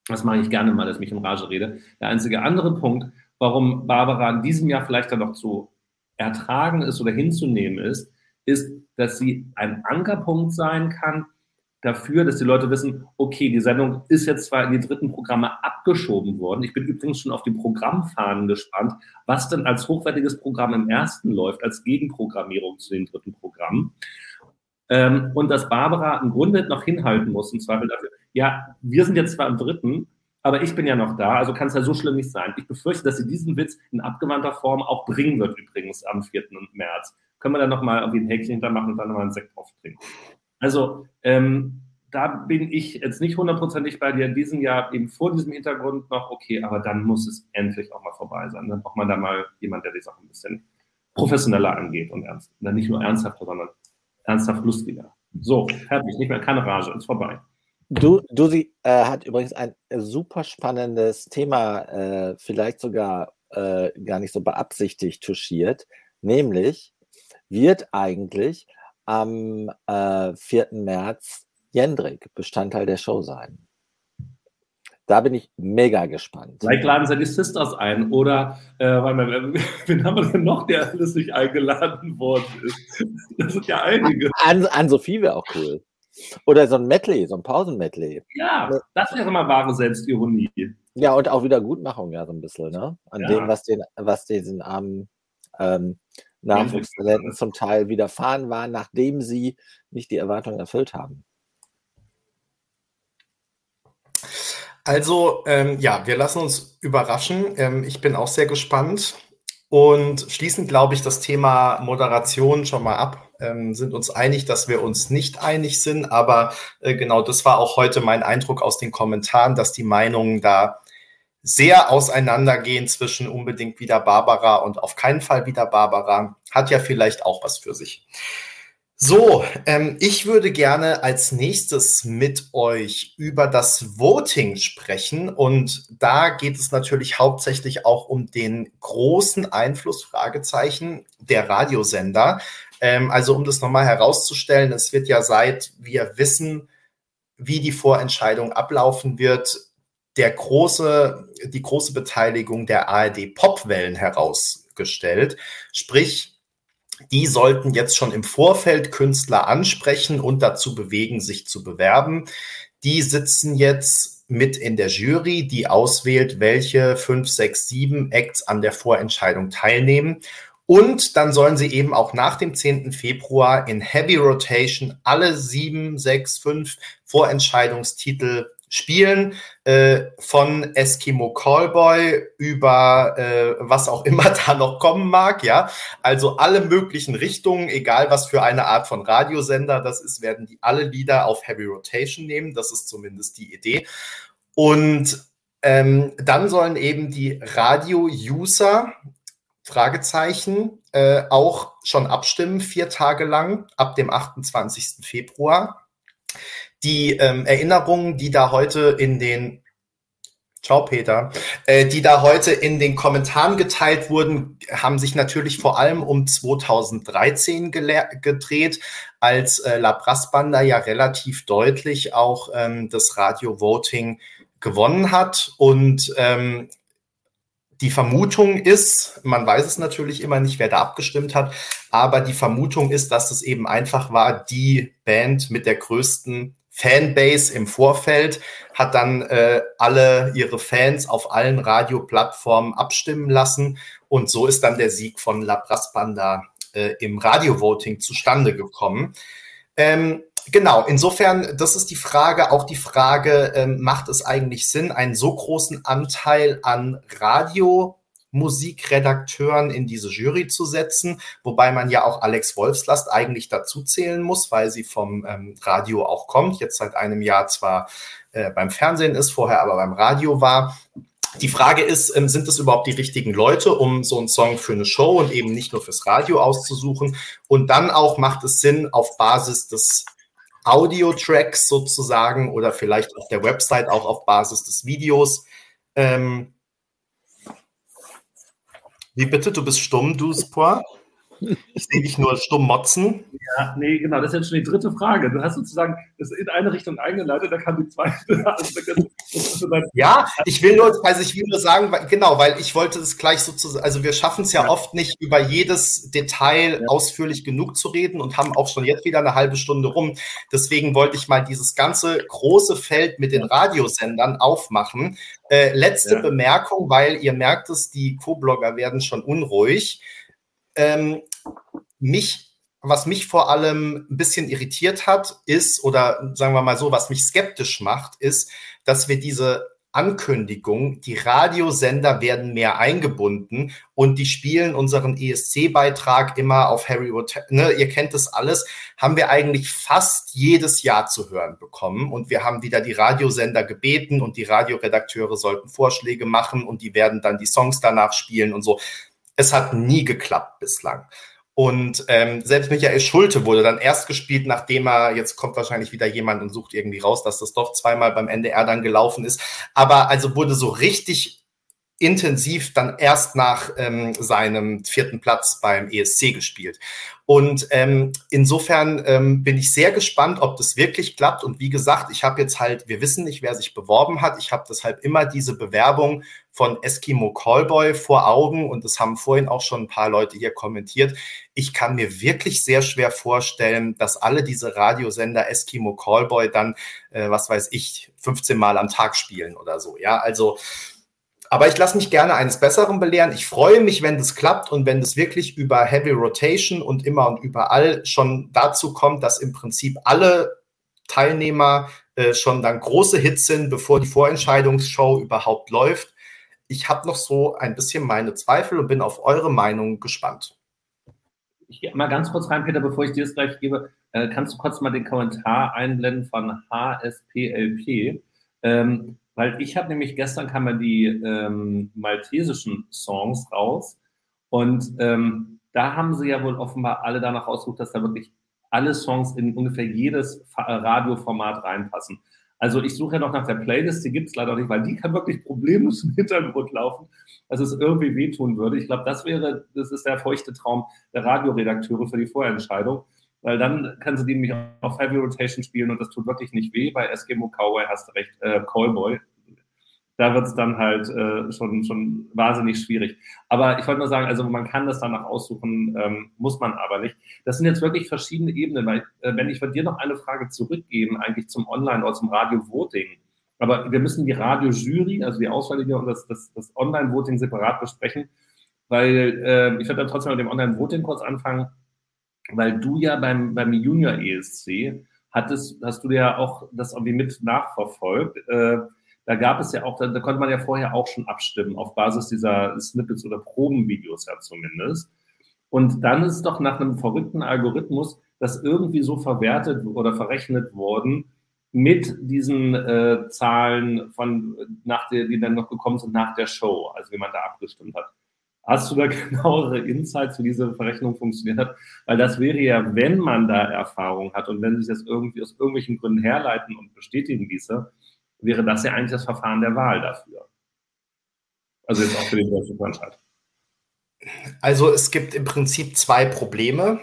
das mache ich gerne mal, dass ich mich in Rage rede, der einzige andere Punkt, warum Barbara in diesem Jahr vielleicht dann noch zu ertragen ist oder hinzunehmen ist, ist, dass sie ein Ankerpunkt sein kann dafür, dass die Leute wissen, okay, die Sendung ist jetzt zwar in die dritten Programme abgeschoben worden. Ich bin übrigens schon auf die Programmfahnen gespannt, was denn als hochwertiges Programm im ersten läuft, als Gegenprogrammierung zu den dritten Programmen. Ähm, und dass Barbara im Grunde noch hinhalten muss, im Zweifel dafür. Ja, wir sind jetzt zwar im dritten, aber ich bin ja noch da, also kann es ja so schlimm nicht sein. Ich befürchte, dass sie diesen Witz in abgewandter Form auch bringen wird, übrigens am 4. März. Können wir dann nochmal irgendwie ein Häkchen hintermachen und dann nochmal einen Sekt drauf trinken. Also ähm, da bin ich jetzt nicht hundertprozentig bei dir in diesem Jahr eben vor diesem Hintergrund noch, okay, aber dann muss es endlich auch mal vorbei sein. Dann braucht man da mal jemand, der die Sache ein bisschen professioneller angeht und ernst. nicht nur ernsthafter, sondern ernsthaft lustiger. So, fertig, nicht mehr keine Rage, ist vorbei. Du, Dusi äh, hat übrigens ein super spannendes Thema, äh, vielleicht sogar äh, gar nicht so beabsichtigt touchiert, nämlich wird eigentlich am äh, 4. März Jendrik Bestandteil der Show sein. Da bin ich mega gespannt. Vielleicht laden sie die Sisters ein oder äh, wir, <laughs> wen haben wir denn noch, der alles nicht eingeladen worden ist? Das sind ja einige. An, an Sophie wäre auch cool. Oder so ein Medley, so ein Pausen-Medley. Ja, das wäre mal wahre Selbstironie. Ja, und auch Wiedergutmachung, ja, so ein bisschen, ne? An ja. dem, was, den, was diesen armen ähm, Nachwuchstalenten zum Teil widerfahren war, nachdem sie nicht die Erwartungen erfüllt haben. Also, ähm, ja, wir lassen uns überraschen. Ähm, ich bin auch sehr gespannt und schließen, glaube ich, das Thema Moderation schon mal ab. Ähm, sind uns einig, dass wir uns nicht einig sind, aber äh, genau das war auch heute mein Eindruck aus den Kommentaren, dass die Meinungen da sehr auseinandergehen zwischen unbedingt wieder Barbara und auf keinen Fall wieder Barbara. Hat ja vielleicht auch was für sich. So, ähm, ich würde gerne als nächstes mit euch über das Voting sprechen. Und da geht es natürlich hauptsächlich auch um den großen Einfluss, Fragezeichen, der Radiosender. Ähm, also um das nochmal herauszustellen, es wird ja seit wir wissen, wie die Vorentscheidung ablaufen wird, der große, die große Beteiligung der ARD Popwellen herausgestellt. Sprich, die sollten jetzt schon im Vorfeld Künstler ansprechen und dazu bewegen, sich zu bewerben. Die sitzen jetzt mit in der Jury, die auswählt, welche fünf, sechs, sieben Acts an der Vorentscheidung teilnehmen. Und dann sollen sie eben auch nach dem 10. Februar in Heavy Rotation alle sieben, sechs, fünf Vorentscheidungstitel spielen, äh, von Eskimo Callboy über äh, was auch immer <laughs> da noch kommen mag, ja. Also alle möglichen Richtungen, egal was für eine Art von Radiosender das ist, werden die alle Lieder auf Heavy Rotation nehmen. Das ist zumindest die Idee. Und ähm, dann sollen eben die Radio-User, Fragezeichen, äh, auch schon abstimmen, vier Tage lang, ab dem 28. Februar die ähm, Erinnerungen, die da heute in den Ciao, Peter. Äh, die da heute in den Kommentaren geteilt wurden, haben sich natürlich vor allem um 2013 gedreht, als äh, La Brassbanda ja relativ deutlich auch ähm, das Radio-Voting gewonnen hat. Und ähm, die Vermutung ist, man weiß es natürlich immer nicht, wer da abgestimmt hat, aber die Vermutung ist, dass es eben einfach war, die Band mit der größten Fanbase im Vorfeld, hat dann äh, alle ihre Fans auf allen Radioplattformen abstimmen lassen und so ist dann der Sieg von La Banda äh, im Radio-Voting zustande gekommen. Ähm, genau, insofern, das ist die Frage, auch die Frage, ähm, macht es eigentlich Sinn, einen so großen Anteil an Radio Musikredakteuren in diese Jury zu setzen, wobei man ja auch Alex Wolfslast eigentlich dazu zählen muss, weil sie vom ähm, Radio auch kommt, jetzt seit einem Jahr zwar äh, beim Fernsehen ist, vorher aber beim Radio war. Die Frage ist, ähm, sind es überhaupt die richtigen Leute, um so einen Song für eine Show und eben nicht nur fürs Radio auszusuchen? Und dann auch macht es Sinn, auf Basis des Audio-Tracks sozusagen oder vielleicht auf der Website auch auf Basis des Videos ähm, wie bitte? Du bist stumm, du Spoir? <laughs> Ich sehe dich nur stumm motzen. Ja, nee, genau, das ist jetzt schon die dritte Frage. Du hast sozusagen das in eine Richtung eingeleitet, da kam die zweite. <laughs> Also, ja, ich will nur, also ich will nur sagen, weil, genau, weil ich wollte es gleich sozusagen, also wir schaffen es ja, ja, oft nicht, über jedes Detail ja. ausführlich genug zu reden und haben auch schon jetzt wieder eine halbe Stunde rum. Deswegen wollte ich mal dieses ganze große Feld mit den Radiosendern aufmachen. Äh, letzte ja. Bemerkung, weil ihr merkt es, die Co-Blogger werden schon unruhig. Ähm, mich, was mich vor allem ein bisschen irritiert hat, ist, oder sagen wir mal so, was mich skeptisch macht, ist, dass wir diese Ankündigung, die Radiosender werden mehr eingebunden und die spielen unseren ESC-Beitrag immer auf Harry Potter, ne, ihr kennt das alles, haben wir eigentlich fast jedes Jahr zu hören bekommen und wir haben wieder die Radiosender gebeten und die Radioredakteure sollten Vorschläge machen und die werden dann die Songs danach spielen und so. Es hat nie geklappt bislang. Und ähm, selbst Michael Schulte wurde dann erst gespielt, nachdem er, jetzt kommt wahrscheinlich wieder jemand und sucht irgendwie raus, dass das doch zweimal beim NDR dann gelaufen ist. Aber also wurde so richtig intensiv dann erst nach ähm, seinem vierten Platz beim ESC gespielt. Und ähm, insofern ähm, bin ich sehr gespannt, ob das wirklich klappt. Und wie gesagt, ich habe jetzt halt, wir wissen nicht, wer sich beworben hat. Ich habe deshalb immer diese Bewerbung von Eskimo Callboy vor Augen. Und das haben vorhin auch schon ein paar Leute hier kommentiert. Ich kann mir wirklich sehr schwer vorstellen, dass alle diese Radiosender Eskimo Callboy dann, äh, was weiß ich, 15 Mal am Tag spielen oder so. Ja, also aber ich lasse mich gerne eines Besseren belehren. Ich freue mich, wenn das klappt und wenn das wirklich über Heavy Rotation und immer und überall schon dazu kommt, dass im Prinzip alle Teilnehmer äh, schon dann große Hits sind, bevor die Vorentscheidungsshow überhaupt läuft. Ich habe noch so ein bisschen meine Zweifel und bin auf eure Meinung gespannt. Ich gehe mal ganz kurz rein, Peter, bevor ich dir das gleich gebe. Äh, kannst du kurz mal den Kommentar einblenden von HSPLP? Ähm, weil ich habe nämlich gestern kam ja die ähm, maltesischen Songs raus und ähm, da haben sie ja wohl offenbar alle danach ausgesucht, dass da wirklich alle Songs in ungefähr jedes Radioformat reinpassen. Also ich suche ja noch nach der Playlist, die gibt es leider nicht, weil die kann wirklich problemlos im Hintergrund laufen, dass es irgendwie wehtun würde. Ich glaube, das wäre, das ist der feuchte Traum der Radioredakteure für die Vorentscheidung weil dann kannst du die nämlich auf Heavy Rotation spielen und das tut wirklich nicht weh. Bei Eskimo Cowboy hast du recht, äh, Callboy. Da wird es dann halt äh, schon, schon wahnsinnig schwierig. Aber ich wollte nur sagen, also man kann das danach aussuchen, ähm, muss man aber nicht. Das sind jetzt wirklich verschiedene Ebenen, weil äh, wenn ich von dir noch eine Frage zurückgeben, eigentlich zum Online- oder zum Radio-Voting, aber wir müssen die Radio-Jury, also die Auswahllinie und das, das, das Online-Voting separat besprechen, weil äh, ich würde dann trotzdem mit dem Online-Voting kurz anfangen weil du ja beim, beim Junior ESC hattest, hast du ja auch das irgendwie mit nachverfolgt. Äh, da gab es ja auch, da, da, konnte man ja vorher auch schon abstimmen, auf Basis dieser Snippets oder Probenvideos ja zumindest. Und dann ist doch nach einem verrückten Algorithmus das irgendwie so verwertet oder verrechnet worden mit diesen äh, Zahlen von nach der, die dann noch gekommen sind nach der Show, also wie man da abgestimmt hat. Hast du da <laughs> genauere Insights, wie diese Verrechnung funktioniert hat? Weil das wäre ja, wenn man da Erfahrung hat und wenn sich das irgendwie aus irgendwelchen Gründen herleiten und bestätigen ließe, wäre das ja eigentlich das Verfahren der Wahl dafür. Also jetzt auch für den deutschen Vorentscheid. Also es gibt im Prinzip zwei Probleme.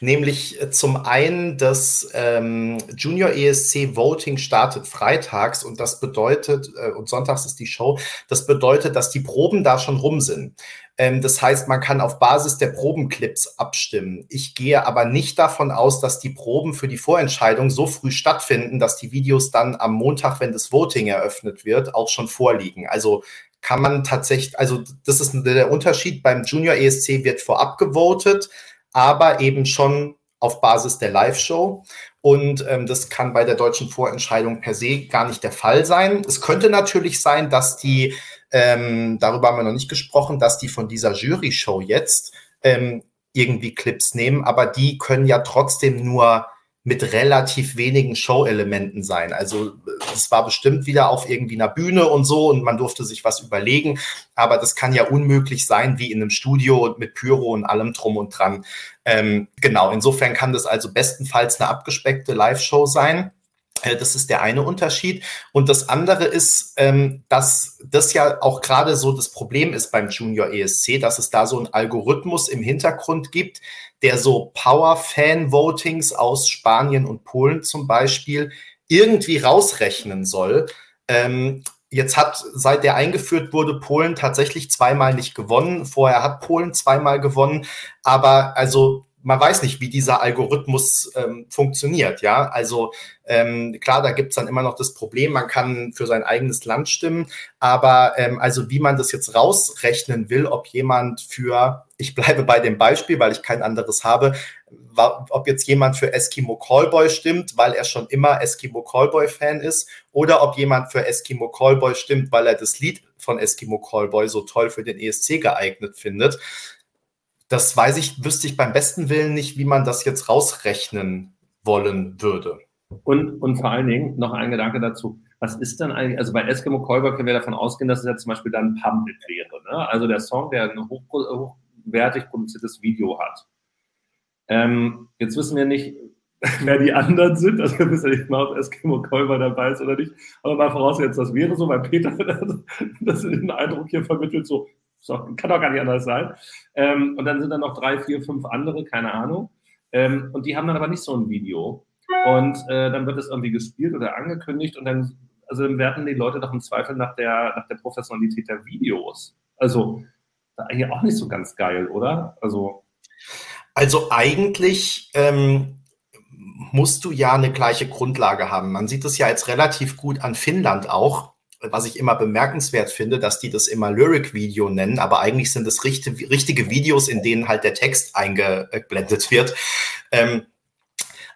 Nämlich äh, zum einen, das ähm, Junior ESC Voting startet freitags und das bedeutet, äh, und sonntags ist die Show, das bedeutet, dass die Proben da schon rum sind. Ähm, das heißt, man kann auf Basis der Probenclips abstimmen. Ich gehe aber nicht davon aus, dass die Proben für die Vorentscheidung so früh stattfinden, dass die Videos dann am Montag, wenn das Voting eröffnet wird, auch schon vorliegen. Also kann man tatsächlich, also das ist der Unterschied. Beim Junior ESC wird vorab gewotet aber eben schon auf Basis der Live-Show. Und ähm, das kann bei der deutschen Vorentscheidung per se gar nicht der Fall sein. Es könnte natürlich sein, dass die, ähm, darüber haben wir noch nicht gesprochen, dass die von dieser Jury-Show jetzt ähm, irgendwie Clips nehmen, aber die können ja trotzdem nur mit relativ wenigen Show-Elementen sein. Also es war bestimmt wieder auf irgendwie einer Bühne und so und man durfte sich was überlegen, aber das kann ja unmöglich sein wie in einem Studio mit Pyro und allem drum und dran. Ähm, genau, insofern kann das also bestenfalls eine abgespeckte Live-Show sein. Äh, das ist der eine Unterschied. Und das andere ist, ähm, dass das ja auch gerade so das Problem ist beim Junior ESC, dass es da so einen Algorithmus im Hintergrund gibt, der so Power-Fan-Votings aus Spanien und Polen zum Beispiel irgendwie rausrechnen soll. Ähm, jetzt hat, seit der eingeführt wurde, Polen tatsächlich zweimal nicht gewonnen. Vorher hat Polen zweimal gewonnen. Aber also man weiß nicht, wie dieser Algorithmus ähm, funktioniert. Ja, also ähm, klar, da gibt's dann immer noch das Problem, man kann für sein eigenes Land stimmen, aber ähm, also wie man das jetzt rausrechnen will, ob jemand für, ich bleibe bei dem Beispiel, weil ich kein anderes habe, ob jetzt jemand für Eskimo Callboy stimmt, weil er schon immer Eskimo Callboy Fan ist, oder ob jemand für Eskimo Callboy stimmt, weil er das Lied von Eskimo Callboy so toll für den ESC geeignet findet. Das weiß ich, wüsste ich beim besten Willen nicht, wie man das jetzt rausrechnen wollen würde. Und, und vor allen Dingen noch ein Gedanke dazu. Was ist denn eigentlich, also bei Eskimo Callboy können wir davon ausgehen, dass es ja zum Beispiel dann Public wäre. Ne? Also der Song, der eine hoch, hoch hochwertig produziertes Video hat. Ähm, jetzt wissen wir nicht, <laughs> wer die anderen sind. Also wir wissen ja nicht mal, ob Eskimo Kolber dabei ist oder nicht. Aber mal vorausgesetzt, das wäre so, weil Peter <laughs> das, den Eindruck hier vermittelt, so, so kann doch gar nicht anders sein. Ähm, und dann sind da noch drei, vier, fünf andere, keine Ahnung. Ähm, und die haben dann aber nicht so ein Video. Und äh, dann wird es irgendwie gespielt oder angekündigt und dann, also dann werden die Leute doch im Zweifel nach der, nach der Professionalität der Videos. Also, hier auch nicht so ganz geil, oder? Also. Also eigentlich ähm, musst du ja eine gleiche Grundlage haben. Man sieht es ja jetzt relativ gut an Finnland auch, was ich immer bemerkenswert finde, dass die das immer Lyric-Video nennen, aber eigentlich sind es richtige, Videos, in denen halt der Text eingeblendet wird. Ähm,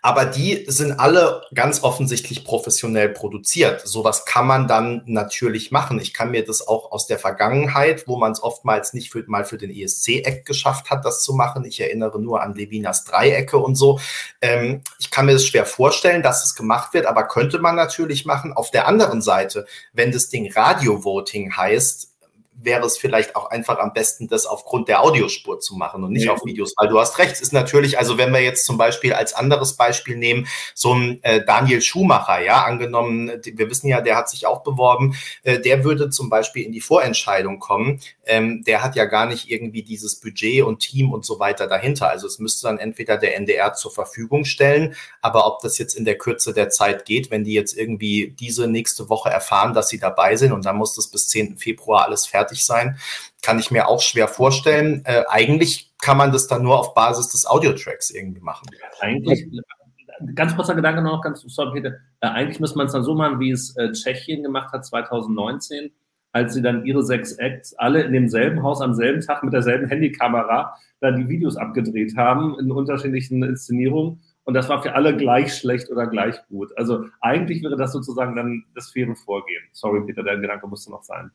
aber die sind alle ganz offensichtlich professionell produziert. Sowas kann man dann natürlich machen. Ich kann mir das auch aus der Vergangenheit, wo man es oftmals nicht für, mal für den ESC-Eck geschafft hat, das zu machen. Ich erinnere nur an Levinas Dreiecke und so. Ähm, ich kann mir das schwer vorstellen, dass es gemacht wird, aber könnte man natürlich machen. Auf der anderen Seite, wenn das Ding Radio-Voting heißt, wäre es vielleicht auch einfach am besten, das aufgrund der Audiospur zu machen und nicht ja. auf Videos, weil du hast recht, es ist natürlich, also wenn wir jetzt zum Beispiel als anderes Beispiel nehmen, so ein äh, Daniel Schumacher, ja, angenommen, wir wissen ja, der hat sich auch beworben, äh, der würde zum Beispiel in die Vorentscheidung kommen, ähm, der hat ja gar nicht irgendwie dieses Budget und Team und so weiter dahinter, also es müsste dann entweder der NDR zur Verfügung stellen, aber ob das jetzt in der Kürze der Zeit geht, wenn die jetzt irgendwie diese nächste Woche erfahren, dass sie dabei sind und dann muss das bis 10. Februar alles fertig fertig sein. Kann ich mir auch schwer vorstellen. Äh, eigentlich kann man das dann nur auf Basis des Audiotracks irgendwie machen. Eigentlich, ganz kurzer Gedanke noch, ganz sorry, Peter. Äh, eigentlich müsste man es dann so machen, wie es äh, Tschechien gemacht hat 2019, als sie dann ihre sechs Acts alle in demselben Haus am selben Tag mit derselben Handykamera dann die Videos abgedreht haben in unterschiedlichen Inszenierungen. Und das war für alle gleich schlecht oder gleich gut. Also eigentlich wäre das sozusagen dann das faire Vorgehen. Sorry, Peter, dein Gedanke musste noch sein.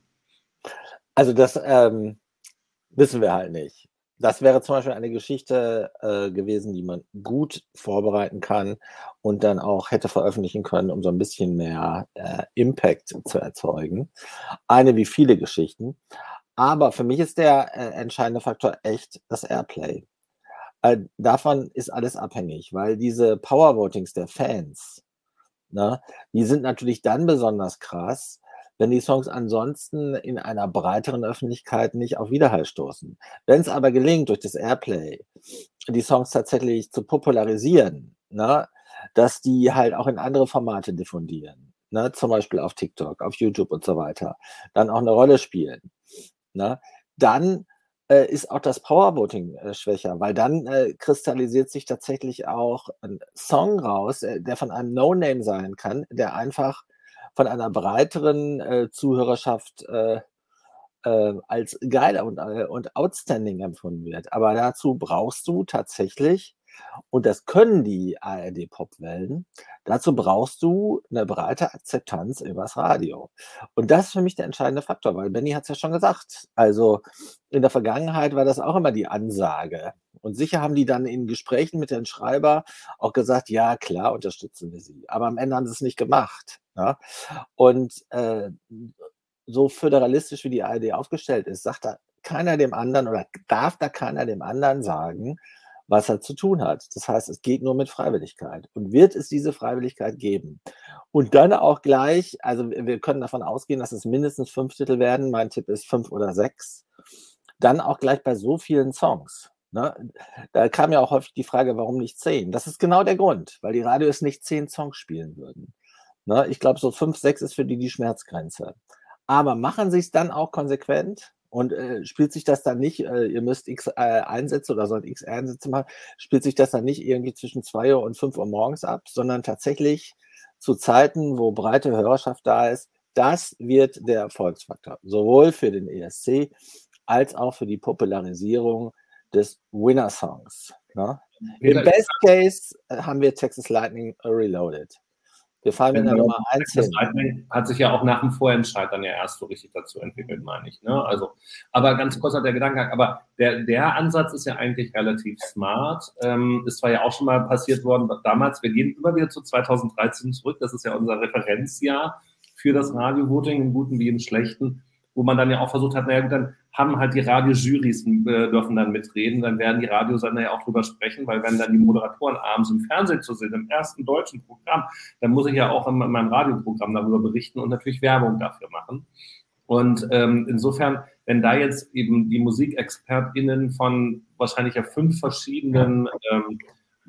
Also das ähm, wissen wir halt nicht. Das wäre zum Beispiel eine Geschichte äh, gewesen, die man gut vorbereiten kann und dann auch hätte veröffentlichen können, um so ein bisschen mehr äh, Impact zu erzeugen. Eine wie viele Geschichten. Aber für mich ist der äh, entscheidende Faktor echt das Airplay. Äh, davon ist alles abhängig, weil diese Power-Votings der Fans, ne, die sind natürlich dann besonders krass, wenn die Songs ansonsten in einer breiteren Öffentlichkeit nicht auf Widerhall stoßen. Wenn es aber gelingt, durch das Airplay die Songs tatsächlich zu popularisieren, ne, dass die halt auch in andere Formate diffundieren, ne, zum Beispiel auf TikTok, auf YouTube und so weiter, dann auch eine Rolle spielen, ne, dann äh, ist auch das Powervoting äh, schwächer, weil dann äh, kristallisiert sich tatsächlich auch ein Song raus, äh, der von einem No-Name sein kann, der einfach von einer breiteren äh, Zuhörerschaft äh, äh, als geil und, äh, und outstanding empfunden wird. Aber dazu brauchst du tatsächlich, und das können die ARD-Popwellen, dazu brauchst du eine breite Akzeptanz übers Radio. Und das ist für mich der entscheidende Faktor, weil Benny hat es ja schon gesagt. Also in der Vergangenheit war das auch immer die Ansage. Und sicher haben die dann in Gesprächen mit den Schreiber auch gesagt, ja, klar, unterstützen wir sie. Aber am Ende haben sie es nicht gemacht. Ja? Und äh, so föderalistisch wie die ARD aufgestellt ist, sagt da keiner dem anderen oder darf da keiner dem anderen sagen, was er zu tun hat. Das heißt, es geht nur mit Freiwilligkeit. Und wird es diese Freiwilligkeit geben? Und dann auch gleich, also wir können davon ausgehen, dass es mindestens fünf Titel werden. Mein Tipp ist fünf oder sechs. Dann auch gleich bei so vielen Songs. Ne? Da kam ja auch häufig die Frage, warum nicht zehn? Das ist genau der Grund, weil die Radios nicht zehn Songs spielen würden. Ne? Ich glaube, so fünf, sechs ist für die die Schmerzgrenze. Aber machen sie es dann auch konsequent und äh, spielt sich das dann nicht, äh, ihr müsst X äh, Einsätze oder sollt X Einsätze machen, spielt sich das dann nicht irgendwie zwischen zwei Uhr und fünf Uhr morgens ab, sondern tatsächlich zu Zeiten, wo breite Hörerschaft da ist. Das wird der Erfolgsfaktor, sowohl für den ESC als auch für die Popularisierung des Winner-Songs. Ne? Im Best Case äh, haben wir Texas Lightning Reloaded. Wir fallen mit der Nummer 1 hin. Hat sich ja auch nach dem Vorentscheid dann ja erst so richtig dazu entwickelt, meine ich. Ne? Also, aber ganz kurz hat der Gedanke, aber der, der Ansatz ist ja eigentlich relativ smart. Ähm, ist zwar ja auch schon mal passiert worden damals, wir gehen immer wieder zu 2013 zurück, das ist ja unser Referenzjahr für das Radio-Voting, im Guten wie im Schlechten. Wo man dann ja auch versucht hat, naja, gut, dann haben halt die Radiojurys äh, dürfen dann mitreden, dann werden die Radiosender ja auch drüber sprechen, weil wenn dann die Moderatoren abends im Fernsehen zu sehen, im ersten deutschen Programm, dann muss ich ja auch in, in meinem Radioprogramm darüber berichten und natürlich Werbung dafür machen. Und ähm, insofern, wenn da jetzt eben die MusikexpertInnen von wahrscheinlich ja fünf verschiedenen ähm,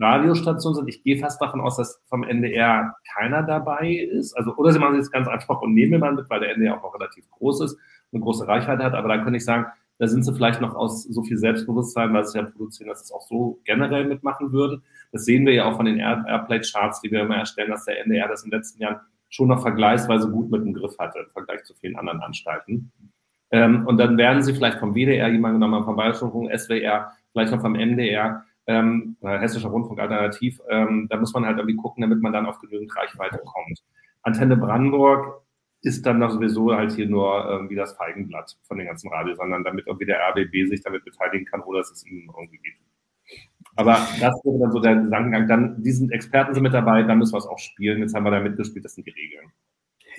Radiostationen sind. Ich gehe fast davon aus, dass vom NDR keiner dabei ist. Also, oder sie machen es jetzt ganz einfach und nehmen jemanden mit, weil der NDR auch noch relativ groß ist eine große Reichweite hat. Aber da könnte ich sagen, da sind sie vielleicht noch aus so viel Selbstbewusstsein, weil sie ja produzieren, dass sie es auch so generell mitmachen würden. Das sehen wir ja auch von den Airplay-Charts, die wir immer erstellen, dass der NDR das in den letzten Jahren schon noch vergleichsweise gut mit dem Griff hatte, im Vergleich zu vielen anderen Anstalten. Ähm, und dann werden sie vielleicht vom WDR jemand genommen, vom Bayerischen SWR, vielleicht noch vom MDR, ähm, Hessischer Rundfunk Alternativ. Ähm, da muss man halt irgendwie gucken, damit man dann auf genügend Reichweite kommt. Antenne Brandenburg ist dann noch sowieso halt hier nur irgendwie das Feigenblatt von den ganzen Radiosendern, damit irgendwie der RBB sich damit beteiligen kann, oder es ihm irgendwie geht. Aber das wäre dann so der Gedankengang. Dann, die sind Experten sind mit dabei, dann müssen wir es auch spielen. Jetzt haben wir da mitgespielt, das sind die Regeln.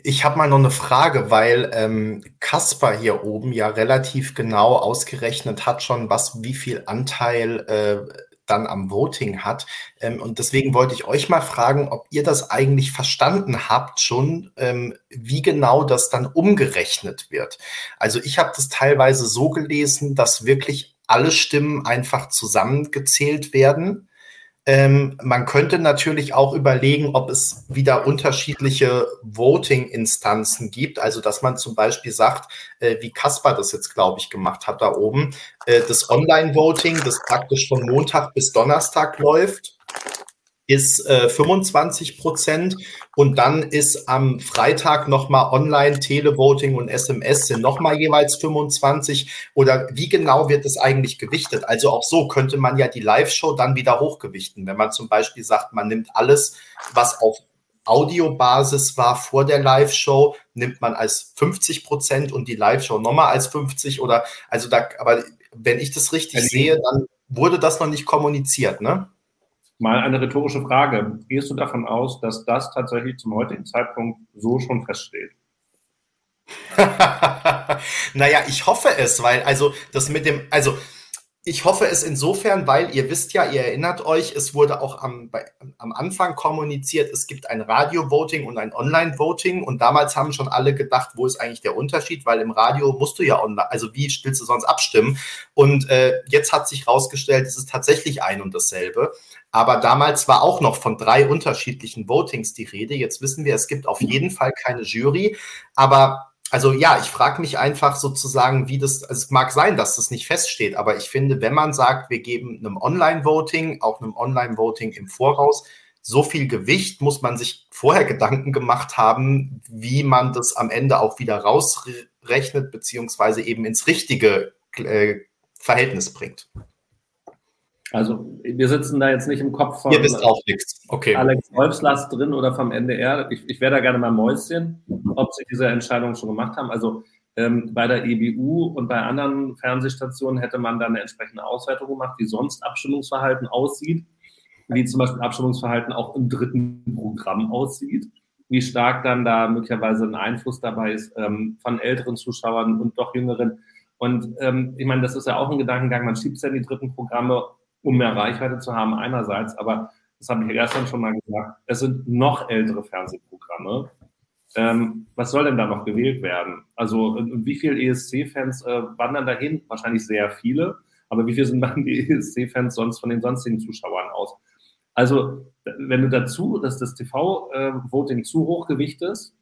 Ich habe mal noch eine Frage, weil ähm, Kasper hier oben ja relativ genau ausgerechnet hat schon, was wie viel Anteil äh, dann am Voting hat. Ähm, und deswegen wollte ich euch mal fragen, ob ihr das eigentlich verstanden habt schon, ähm, wie genau das dann umgerechnet wird. Also ich habe das teilweise so gelesen, dass wirklich alle Stimmen einfach zusammengezählt werden ähm, man könnte natürlich auch überlegen, ob es wieder unterschiedliche Voting-Instanzen gibt. Also, dass man zum Beispiel sagt, äh, wie Kaspar das jetzt, glaube ich, gemacht hat da oben, äh, das Online-Voting, das praktisch von Montag bis Donnerstag läuft ist äh, 25 Prozent und dann ist am Freitag nochmal Online, Televoting und SMS sind nochmal jeweils 25 oder wie genau wird es eigentlich gewichtet? Also auch so könnte man ja die Live-Show dann wieder hochgewichten, wenn man zum Beispiel sagt, man nimmt alles, was auf Audiobasis war vor der Live-Show, nimmt man als 50 Prozent und die Live-Show nochmal als 50 oder also da, aber wenn ich das richtig sehe, dann wurde das noch nicht kommuniziert, ne? Mal eine rhetorische Frage. Gehst du davon aus, dass das tatsächlich zum heutigen Zeitpunkt so schon feststeht? <laughs> naja, ich hoffe es, weil also das mit dem, also ich hoffe es insofern, weil ihr wisst ja, ihr erinnert euch, es wurde auch am, bei, am Anfang kommuniziert, es gibt ein Radio-Voting und ein Online-Voting und damals haben schon alle gedacht, wo ist eigentlich der Unterschied, weil im Radio musst du ja online, also wie willst du sonst abstimmen? Und äh, jetzt hat sich herausgestellt, es ist tatsächlich ein und dasselbe. Aber damals war auch noch von drei unterschiedlichen Votings die Rede. Jetzt wissen wir, es gibt auf jeden Fall keine Jury. Aber also ja, ich frage mich einfach sozusagen, wie das, also es mag sein, dass das nicht feststeht, aber ich finde, wenn man sagt, wir geben einem Online-Voting, auch einem Online-Voting im Voraus, so viel Gewicht muss man sich vorher Gedanken gemacht haben, wie man das am Ende auch wieder rausrechnet, beziehungsweise eben ins richtige äh, Verhältnis bringt. Also wir sitzen da jetzt nicht im Kopf von Ihr wisst auch nichts. Okay. Alex Wolfslast drin oder vom NDR. Ich, ich wäre da gerne mal Mäuschen, ob sie diese Entscheidung schon gemacht haben. Also ähm, bei der EBU und bei anderen Fernsehstationen hätte man dann eine entsprechende Auswertung gemacht, wie sonst Abstimmungsverhalten aussieht, wie zum Beispiel Abstimmungsverhalten auch im dritten Programm aussieht, wie stark dann da möglicherweise ein Einfluss dabei ist ähm, von älteren Zuschauern und doch jüngeren. Und ähm, ich meine, das ist ja auch ein Gedankengang, man schiebt es ja in die dritten Programme um mehr Reichweite zu haben einerseits, aber das habe ich ja gestern schon mal gesagt, es sind noch ältere Fernsehprogramme. Ähm, was soll denn da noch gewählt werden? Also wie viele ESC-Fans äh, wandern dahin? Wahrscheinlich sehr viele, aber wie viele sind dann die ESC-Fans sonst von den sonstigen Zuschauern aus? Also wenn du dazu, dass das TV-Voting zu hoch gewichtest,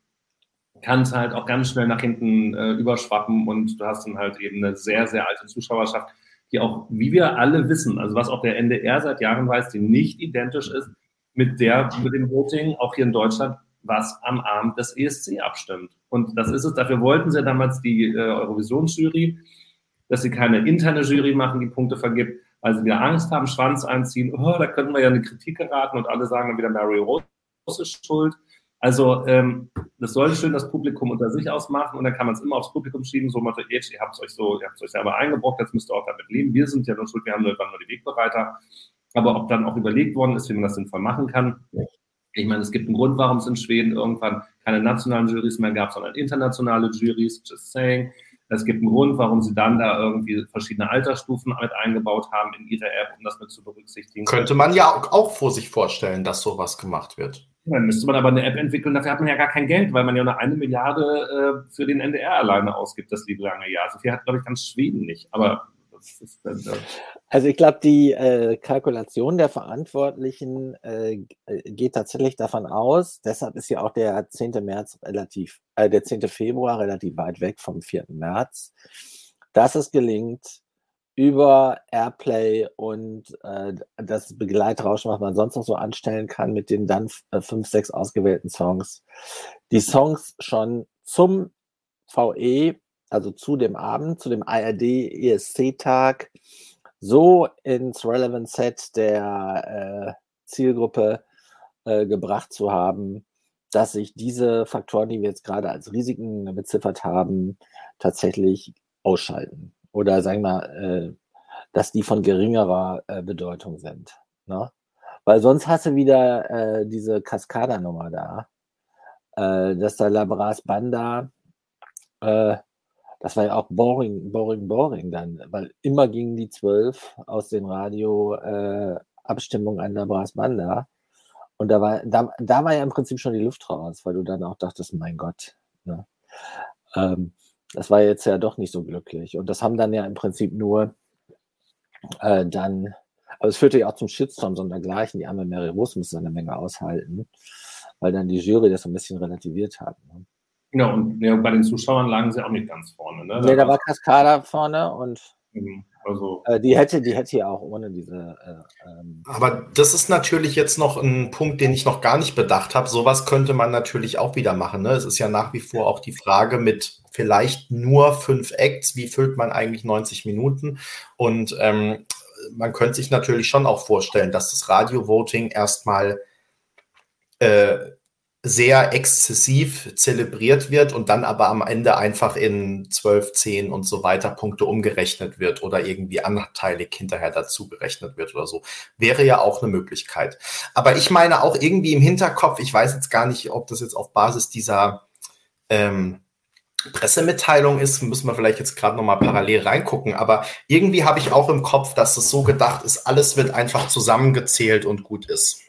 kann es halt auch ganz schnell nach hinten äh, überschwappen und du hast dann halt eben eine sehr, sehr alte Zuschauerschaft, die auch, wie wir alle wissen, also was auch der NDR seit Jahren weiß, die nicht identisch ist mit der, mit dem Voting, auch hier in Deutschland, was am Abend des ESC abstimmt. Und das ist es. Dafür wollten sie damals die äh, Eurovisionsjury, dass sie keine interne Jury machen, die Punkte vergibt, weil sie wieder Angst haben, Schwanz einziehen. Oh, da könnten wir ja eine Kritik geraten und alle sagen dann wieder, Mary Rose ist schuld. Also ähm, das soll schön das Publikum unter sich ausmachen und dann kann man es immer aufs Publikum schieben, so Motto, ihr habt es euch so, ihr habt euch selber eingebrockt, jetzt müsst ihr auch damit leben. Wir sind ja nur schuld, wir haben nur, nur die Wegbereiter. Aber ob dann auch überlegt worden ist, wie man das sinnvoll machen kann. Ich meine, es gibt einen Grund, warum es in Schweden irgendwann keine nationalen Jurys mehr gab, sondern internationale Jurys, just saying. Es gibt einen Grund, warum sie dann da irgendwie verschiedene Altersstufen mit eingebaut haben in ihre App, um das mit zu berücksichtigen. Könnte man ja auch vor sich vorstellen, dass sowas gemacht wird. Dann müsste man aber eine App entwickeln, dafür hat man ja gar kein Geld, weil man ja nur eine Milliarde äh, für den NDR alleine ausgibt, das liebe lange Jahr. So viel hat, glaube ich, ganz Schweden nicht. Aber das ist dann, äh Also ich glaube, die äh, Kalkulation der Verantwortlichen äh, geht tatsächlich davon aus, deshalb ist ja auch der 10. März relativ, äh, der 10. Februar relativ weit weg vom 4. März, dass es gelingt, über Airplay und äh, das Begleitrauschen, was man sonst noch so anstellen kann mit den dann äh, fünf, sechs ausgewählten Songs, die Songs schon zum VE, also zu dem Abend, zu dem ARD ESC-Tag, so ins Relevant Set der äh, Zielgruppe äh, gebracht zu haben, dass sich diese Faktoren, die wir jetzt gerade als Risiken beziffert haben, tatsächlich ausschalten oder sagen wir, äh, dass die von geringerer äh, Bedeutung sind. Ne? Weil sonst hast du wieder äh, diese Cascada-Nummer da, äh, dass da Labras Banda, äh, das war ja auch boring, boring, boring dann, weil immer gingen die zwölf aus den Radio-Abstimmungen äh, an Labras Banda. Und da war, da, da war ja im Prinzip schon die Luft raus, weil du dann auch dachtest, mein Gott. Ne? Ähm, das war jetzt ja doch nicht so glücklich. Und das haben dann ja im Prinzip nur äh, dann, aber es führte ja auch zum Shitstorm so und dergleichen. Die arme Mary Rose musste eine Menge aushalten, weil dann die Jury das so ein bisschen relativiert hat. Ne? Ja, und ja, bei den Zuschauern lagen sie auch nicht ganz vorne. Ne? Nee, da war Cascada vorne und mhm. Also, äh, die hätte, die hätte ja auch ohne diese. Äh, ähm Aber das ist natürlich jetzt noch ein Punkt, den ich noch gar nicht bedacht habe. Sowas könnte man natürlich auch wieder machen. Ne? Es ist ja nach wie vor auch die Frage mit vielleicht nur fünf Acts, wie füllt man eigentlich 90 Minuten? Und ähm, man könnte sich natürlich schon auch vorstellen, dass das Radio-Voting erstmal äh, sehr exzessiv zelebriert wird und dann aber am Ende einfach in 12, 10 und so weiter Punkte umgerechnet wird oder irgendwie anteilig hinterher dazu gerechnet wird oder so. Wäre ja auch eine Möglichkeit. Aber ich meine auch irgendwie im Hinterkopf, ich weiß jetzt gar nicht, ob das jetzt auf Basis dieser ähm, Pressemitteilung ist, müssen wir vielleicht jetzt gerade nochmal parallel reingucken, aber irgendwie habe ich auch im Kopf, dass es so gedacht ist, alles wird einfach zusammengezählt und gut ist.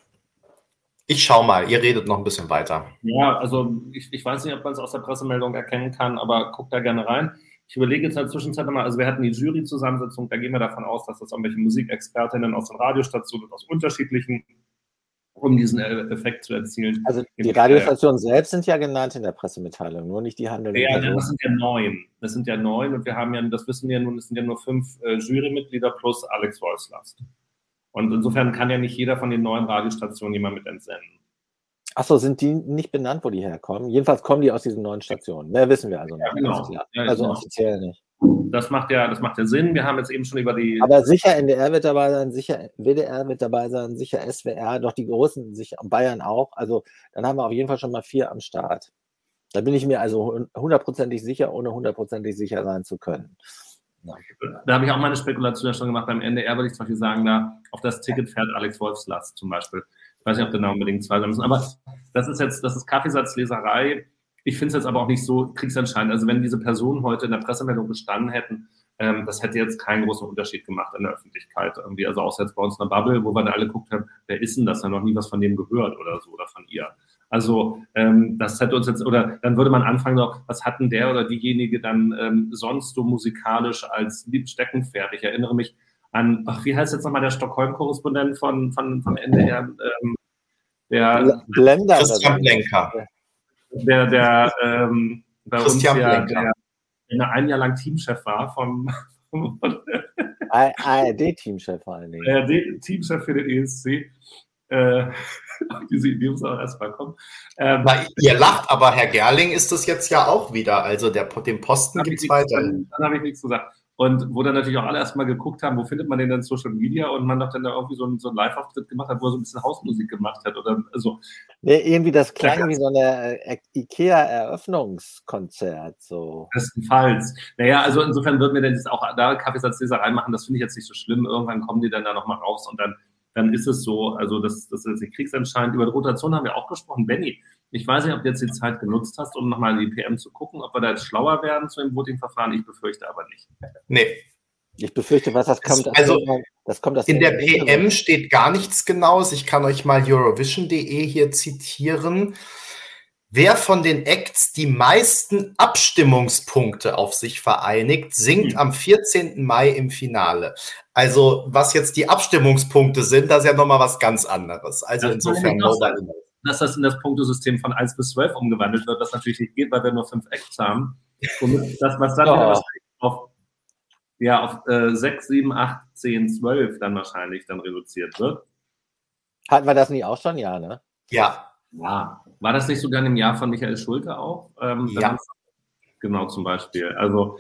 Ich schau mal, ihr redet noch ein bisschen weiter. Ja, also ich, ich weiß nicht, ob man es aus der Pressemeldung erkennen kann, aber guckt da gerne rein. Ich überlege jetzt in der Zwischenzeit nochmal, also wir hatten die Jury-Zusammensetzung, da gehen wir davon aus, dass das irgendwelche Musikexpertinnen aus den Radiostationen aus unterschiedlichen, um diesen äh, Effekt zu erzielen. Also die Radiostationen selbst sind ja genannt in der Pressemitteilung, nur nicht die handelnden Ja, Personen. das sind ja neun. Das sind ja neun und wir haben ja, das wissen wir ja nun, es sind ja nur fünf äh, Jurymitglieder plus Alex Wolfslast. Und insofern kann ja nicht jeder von den neuen Radiostationen jemand mit entsenden. Achso, sind die nicht benannt, wo die herkommen? Jedenfalls kommen die aus diesen neuen Stationen. Mehr wissen wir also nicht. Ja, genau. Ja, also genau. offiziell nicht. Das macht ja, das macht ja Sinn. Wir haben jetzt eben schon über die. Aber sicher NDR wird dabei sein, sicher WDR wird dabei sein, sicher SWR, doch die großen, sicher Bayern auch. Also dann haben wir auf jeden Fall schon mal vier am Start. Da bin ich mir also hundertprozentig sicher, ohne hundertprozentig sicher sein zu können. Da habe ich auch meine Spekulation schon gemacht. Beim NDR würde ich zum Beispiel sagen, da auf das Ticket fährt Alex Wolfslast zum Beispiel. Ich weiß nicht, ob der Name unbedingt zwei sein müssen. Aber das ist jetzt, das ist Kaffeesatzleserei. Ich finde es jetzt aber auch nicht so kriegsentscheidend. Also wenn diese Personen heute in der Pressemeldung gestanden hätten, ähm, das hätte jetzt keinen großen Unterschied gemacht in der Öffentlichkeit irgendwie. Also außer jetzt bei uns in der Bubble, wo wir dann alle geguckt haben, wer ist denn das? Da noch nie was von dem gehört oder so oder von ihr. Also ähm, das hätte uns jetzt, oder dann würde man anfangen, noch, was hatten der oder diejenige dann ähm, sonst so musikalisch als Liebsteckenpferd? Ich erinnere mich an, ach, wie heißt jetzt nochmal der Stockholm-Korrespondent von, von, vom NDR? Ähm, der Blender. Christian Blenker. Der, der ähm, bei Christian uns ja, der, der ein Jahr lang Teamchef war vom, ARD-Teamchef vor allen Dingen. ARD-Teamchef für den ESC. Äh, <laughs> diese Idee muss auch erstmal kommen. Ähm, Na, ihr lacht, aber Herr Gerling ist es jetzt ja auch wieder. Also der, den Posten gibt es weiter. Dann, dann habe ich nichts gesagt. Und wo dann natürlich auch alle erstmal geguckt haben, wo findet man den denn Social Media und man doch dann da irgendwie so einen, so einen Live-Auftritt gemacht hat, wo er so ein bisschen Hausmusik gemacht hat oder so. Nee, irgendwie das klang ja, wie so eine äh, IKEA-Eröffnungskonzert. So. Bestenfalls. Naja, also insofern würden wir dann jetzt auch da Kaffeesatzleserei machen, das finde ich jetzt nicht so schlimm. Irgendwann kommen die dann da nochmal raus und dann dann ist es so, also das, das ist nicht kriegsentscheidend. Über die Rotation haben wir auch gesprochen. Benny, Ich weiß nicht, ob du jetzt die Zeit genutzt hast, um nochmal in die PM zu gucken, ob wir da jetzt schlauer werden zu dem Voting-Verfahren. Ich befürchte aber nicht. Nee. Ich befürchte, was das kommt. Also, das kommt das in der PM steht gar nichts Genaues. Ich kann euch mal Eurovision.de hier zitieren. Wer von den Acts die meisten Abstimmungspunkte auf sich vereinigt, singt mhm. am 14. Mai im Finale. Also, was jetzt die Abstimmungspunkte sind, das ist ja nochmal was ganz anderes. Also, das insofern dass das in das Punktesystem von 1 bis 12 umgewandelt wird, was natürlich nicht geht, weil wir nur fünf Acts haben. Und das, was dann <laughs> oh. auf, ja, auf äh, 6, 7, 8, 10, 12 dann wahrscheinlich dann reduziert wird. Hatten wir das nie auch schon? Ja, ne? Ja. Ja, war das nicht sogar im Jahr von Michael Schulte auch? Ähm, ja. Genau, zum Beispiel. Also,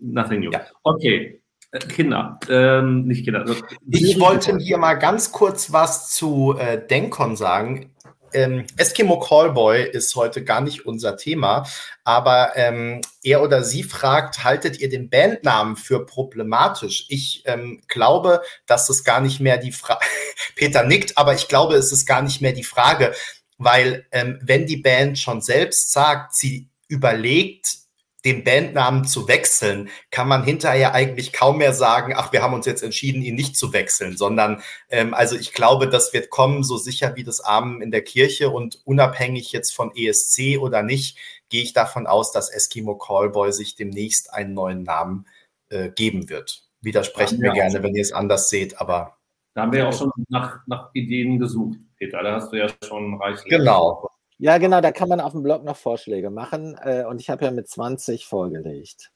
nothing new. Ja. Okay, äh, Kinder, ähm, nicht Kinder. Also, ich wollte hier mal ganz kurz was zu äh, Denkon sagen. Ähm, Eskimo Callboy ist heute gar nicht unser Thema, aber ähm, er oder sie fragt, haltet ihr den Bandnamen für problematisch? Ich ähm, glaube, dass es gar nicht mehr die Frage, <laughs> Peter nickt, aber ich glaube, es ist gar nicht mehr die Frage, weil ähm, wenn die Band schon selbst sagt, sie überlegt, den Bandnamen zu wechseln, kann man hinterher eigentlich kaum mehr sagen, ach, wir haben uns jetzt entschieden, ihn nicht zu wechseln, sondern ähm, also ich glaube, das wird kommen, so sicher wie das Amen in der Kirche und unabhängig jetzt von ESC oder nicht, gehe ich davon aus, dass Eskimo Callboy sich demnächst einen neuen Namen äh, geben wird. Widersprecht mir gerne, wenn ihr es anders seht, aber. Da haben wir ja auch schon nach, nach Ideen gesucht, Peter. Da hast du ja schon reichlich. Genau. Ja, genau, da kann man auf dem Blog noch Vorschläge machen. Äh, und ich habe ja mit 20 vorgelegt.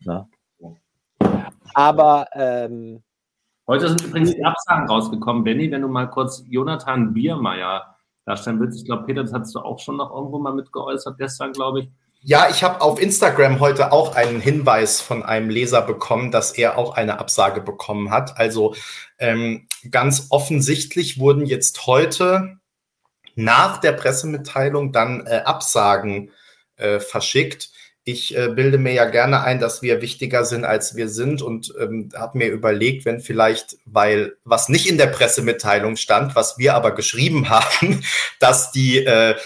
Ne? Aber ähm, heute sind übrigens die Absagen rausgekommen. Benny, wenn du mal kurz Jonathan Biermeier darstellen willst. Ich glaube, Peter, das hast du auch schon noch irgendwo mal mitgeäußert gestern, glaube ich. Ja, ich habe auf Instagram heute auch einen Hinweis von einem Leser bekommen, dass er auch eine Absage bekommen hat. Also ähm, ganz offensichtlich wurden jetzt heute nach der Pressemitteilung dann äh, Absagen äh, verschickt. Ich äh, bilde mir ja gerne ein, dass wir wichtiger sind, als wir sind und ähm, habe mir überlegt, wenn vielleicht, weil was nicht in der Pressemitteilung stand, was wir aber geschrieben <laughs> haben, dass die äh,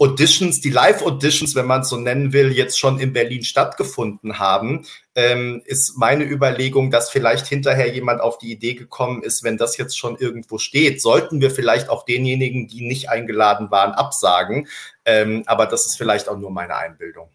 Auditions, die Live-Auditions, wenn man es so nennen will, jetzt schon in Berlin stattgefunden haben, ähm, ist meine Überlegung, dass vielleicht hinterher jemand auf die Idee gekommen ist, wenn das jetzt schon irgendwo steht, sollten wir vielleicht auch denjenigen, die nicht eingeladen waren, absagen. Ähm, aber das ist vielleicht auch nur meine Einbildung.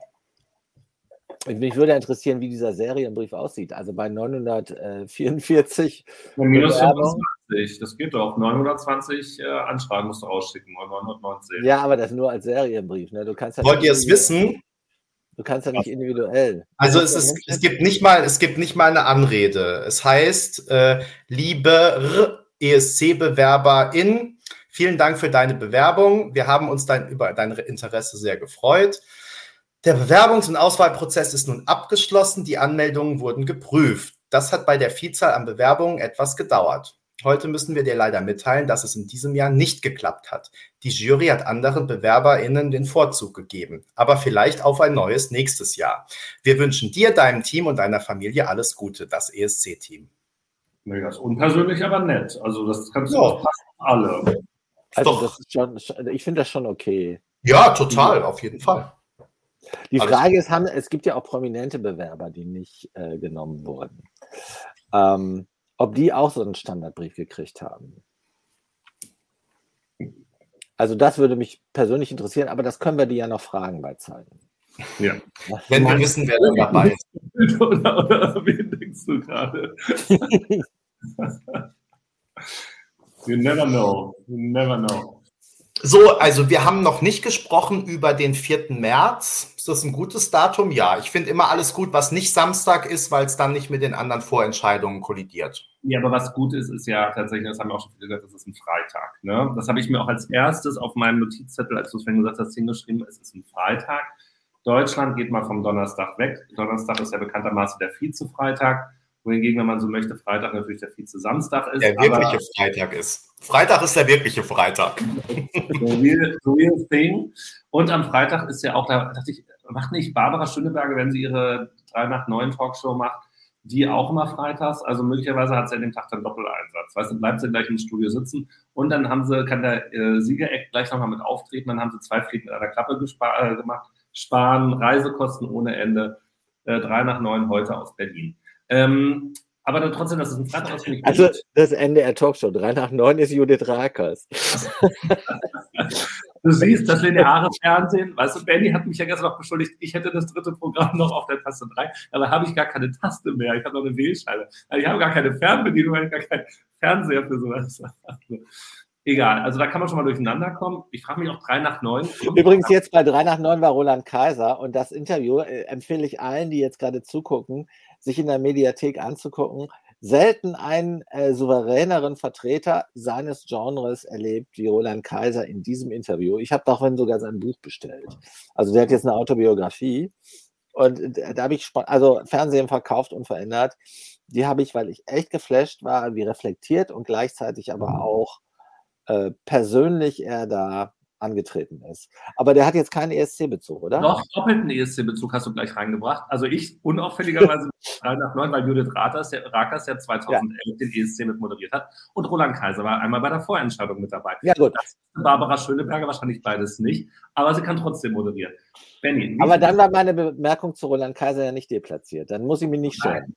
Mich würde interessieren, wie dieser Serienbrief aussieht. Also bei 944. Bei minus 25, das geht doch. 920 äh, Anschreiben musst du rausschicken, 919. Ja, aber das nur als Serienbrief. Ne? Du kannst ja Wollt ihr es wissen? Du kannst ja nicht individuell. Also es, ist, es, gibt nicht mal, es gibt nicht mal eine Anrede. Es heißt, äh, liebe ESC-Bewerberin, vielen Dank für deine Bewerbung. Wir haben uns dein, über dein Interesse sehr gefreut. Der Bewerbungs- und Auswahlprozess ist nun abgeschlossen. Die Anmeldungen wurden geprüft. Das hat bei der Vielzahl an Bewerbungen etwas gedauert. Heute müssen wir dir leider mitteilen, dass es in diesem Jahr nicht geklappt hat. Die Jury hat anderen BewerberInnen den Vorzug gegeben, aber vielleicht auf ein neues nächstes Jahr. Wir wünschen dir, deinem Team und deiner Familie alles Gute, das ESC-Team. Nee, das ist unpersönlich, aber nett. Also, das kannst du fast alle. Also, das ist schon, ich finde das schon okay. Ja, total, auf jeden Fall. Die Frage ist, haben, es gibt ja auch prominente Bewerber, die nicht äh, genommen wurden. Ähm, ob die auch so einen Standardbrief gekriegt haben. Also das würde mich persönlich interessieren, aber das können wir die ja noch fragen bei Zeiten. Ja. <laughs> Wenn wir wissen, wer dann dabei ist. <laughs> oder, oder wen denkst du gerade? <laughs> you never know. You never know. So, also wir haben noch nicht gesprochen über den 4. März. Ist das ein gutes Datum? Ja, ich finde immer alles gut, was nicht Samstag ist, weil es dann nicht mit den anderen Vorentscheidungen kollidiert. Ja, aber was gut ist, ist ja tatsächlich, das haben wir auch schon gesagt, das ist ein Freitag. Ne? Das habe ich mir auch als erstes auf meinem Notizzettel, als du es vorhin gesagt hast, hingeschrieben, es ist ein Freitag. Deutschland geht mal vom Donnerstag weg. Donnerstag ist ja bekanntermaßen der Vize-Freitag wohingegen, wenn man so möchte, Freitag natürlich der Vize-Samstag ist. Der wirkliche Freitag ist. Freitag ist der wirkliche Freitag. <laughs> so real, so real thing. Und am Freitag ist ja auch, da dachte ich, macht nicht Barbara Schöneberger, wenn sie ihre 3 nach 9 Talkshow macht, die auch immer freitags. Also möglicherweise hat sie an dem Tag dann Doppeleinsatz. Weißt du, bleibt sie gleich im Studio sitzen und dann haben sie, kann der äh, Siegereck gleich nochmal mit auftreten. Dann haben sie zwei Fliegen mit einer Klappe äh, gemacht, sparen Reisekosten ohne Ende. Äh, drei nach neun heute aus Berlin. Ähm, aber dann trotzdem, das ist ein das finde ich Also das NDR Talkshow, drei nach neun ist Judith Rakers. <laughs> du siehst, das lineare Fernsehen, weißt du, Benny hat mich ja gestern noch beschuldigt, ich hätte das dritte Programm noch auf der Taste 3, aber habe ich gar keine Taste mehr, ich habe noch eine Wählscheibe. Also ich habe gar keine Fernbedienung, ich habe gar keinen Fernseher für sowas. <laughs> Egal, also da kann man schon mal durcheinander kommen. Ich frage mich auch drei nach neun. Übrigens jetzt bei drei nach neun war Roland Kaiser und das Interview äh, empfehle ich allen, die jetzt gerade zugucken, sich in der Mediathek anzugucken. Selten einen äh, souveräneren Vertreter seines Genres erlebt wie Roland Kaiser in diesem Interview. Ich habe davon sogar sein Buch bestellt. Also der hat jetzt eine Autobiografie und da habe ich, also Fernsehen verkauft und verändert. Die habe ich, weil ich echt geflasht war, wie reflektiert und gleichzeitig aber mhm. auch äh, persönlich er da angetreten ist. Aber der hat jetzt keinen ESC-Bezug, oder? Doch, doppelten ESC-Bezug hast du gleich reingebracht. Also ich unauffälligerweise 3 nach 9, weil Judith Rakers, der, Rakers, der 2011 ja. den ESC mit moderiert hat und Roland Kaiser war einmal bei der Vorentscheidung mit dabei. Ja, gut. Das Barbara Schöneberger wahrscheinlich beides nicht, aber sie kann trotzdem moderieren. Benny, aber dann war meine Bemerkung zu Roland Kaiser ja nicht deplatziert. Dann muss ich mich nicht schämen.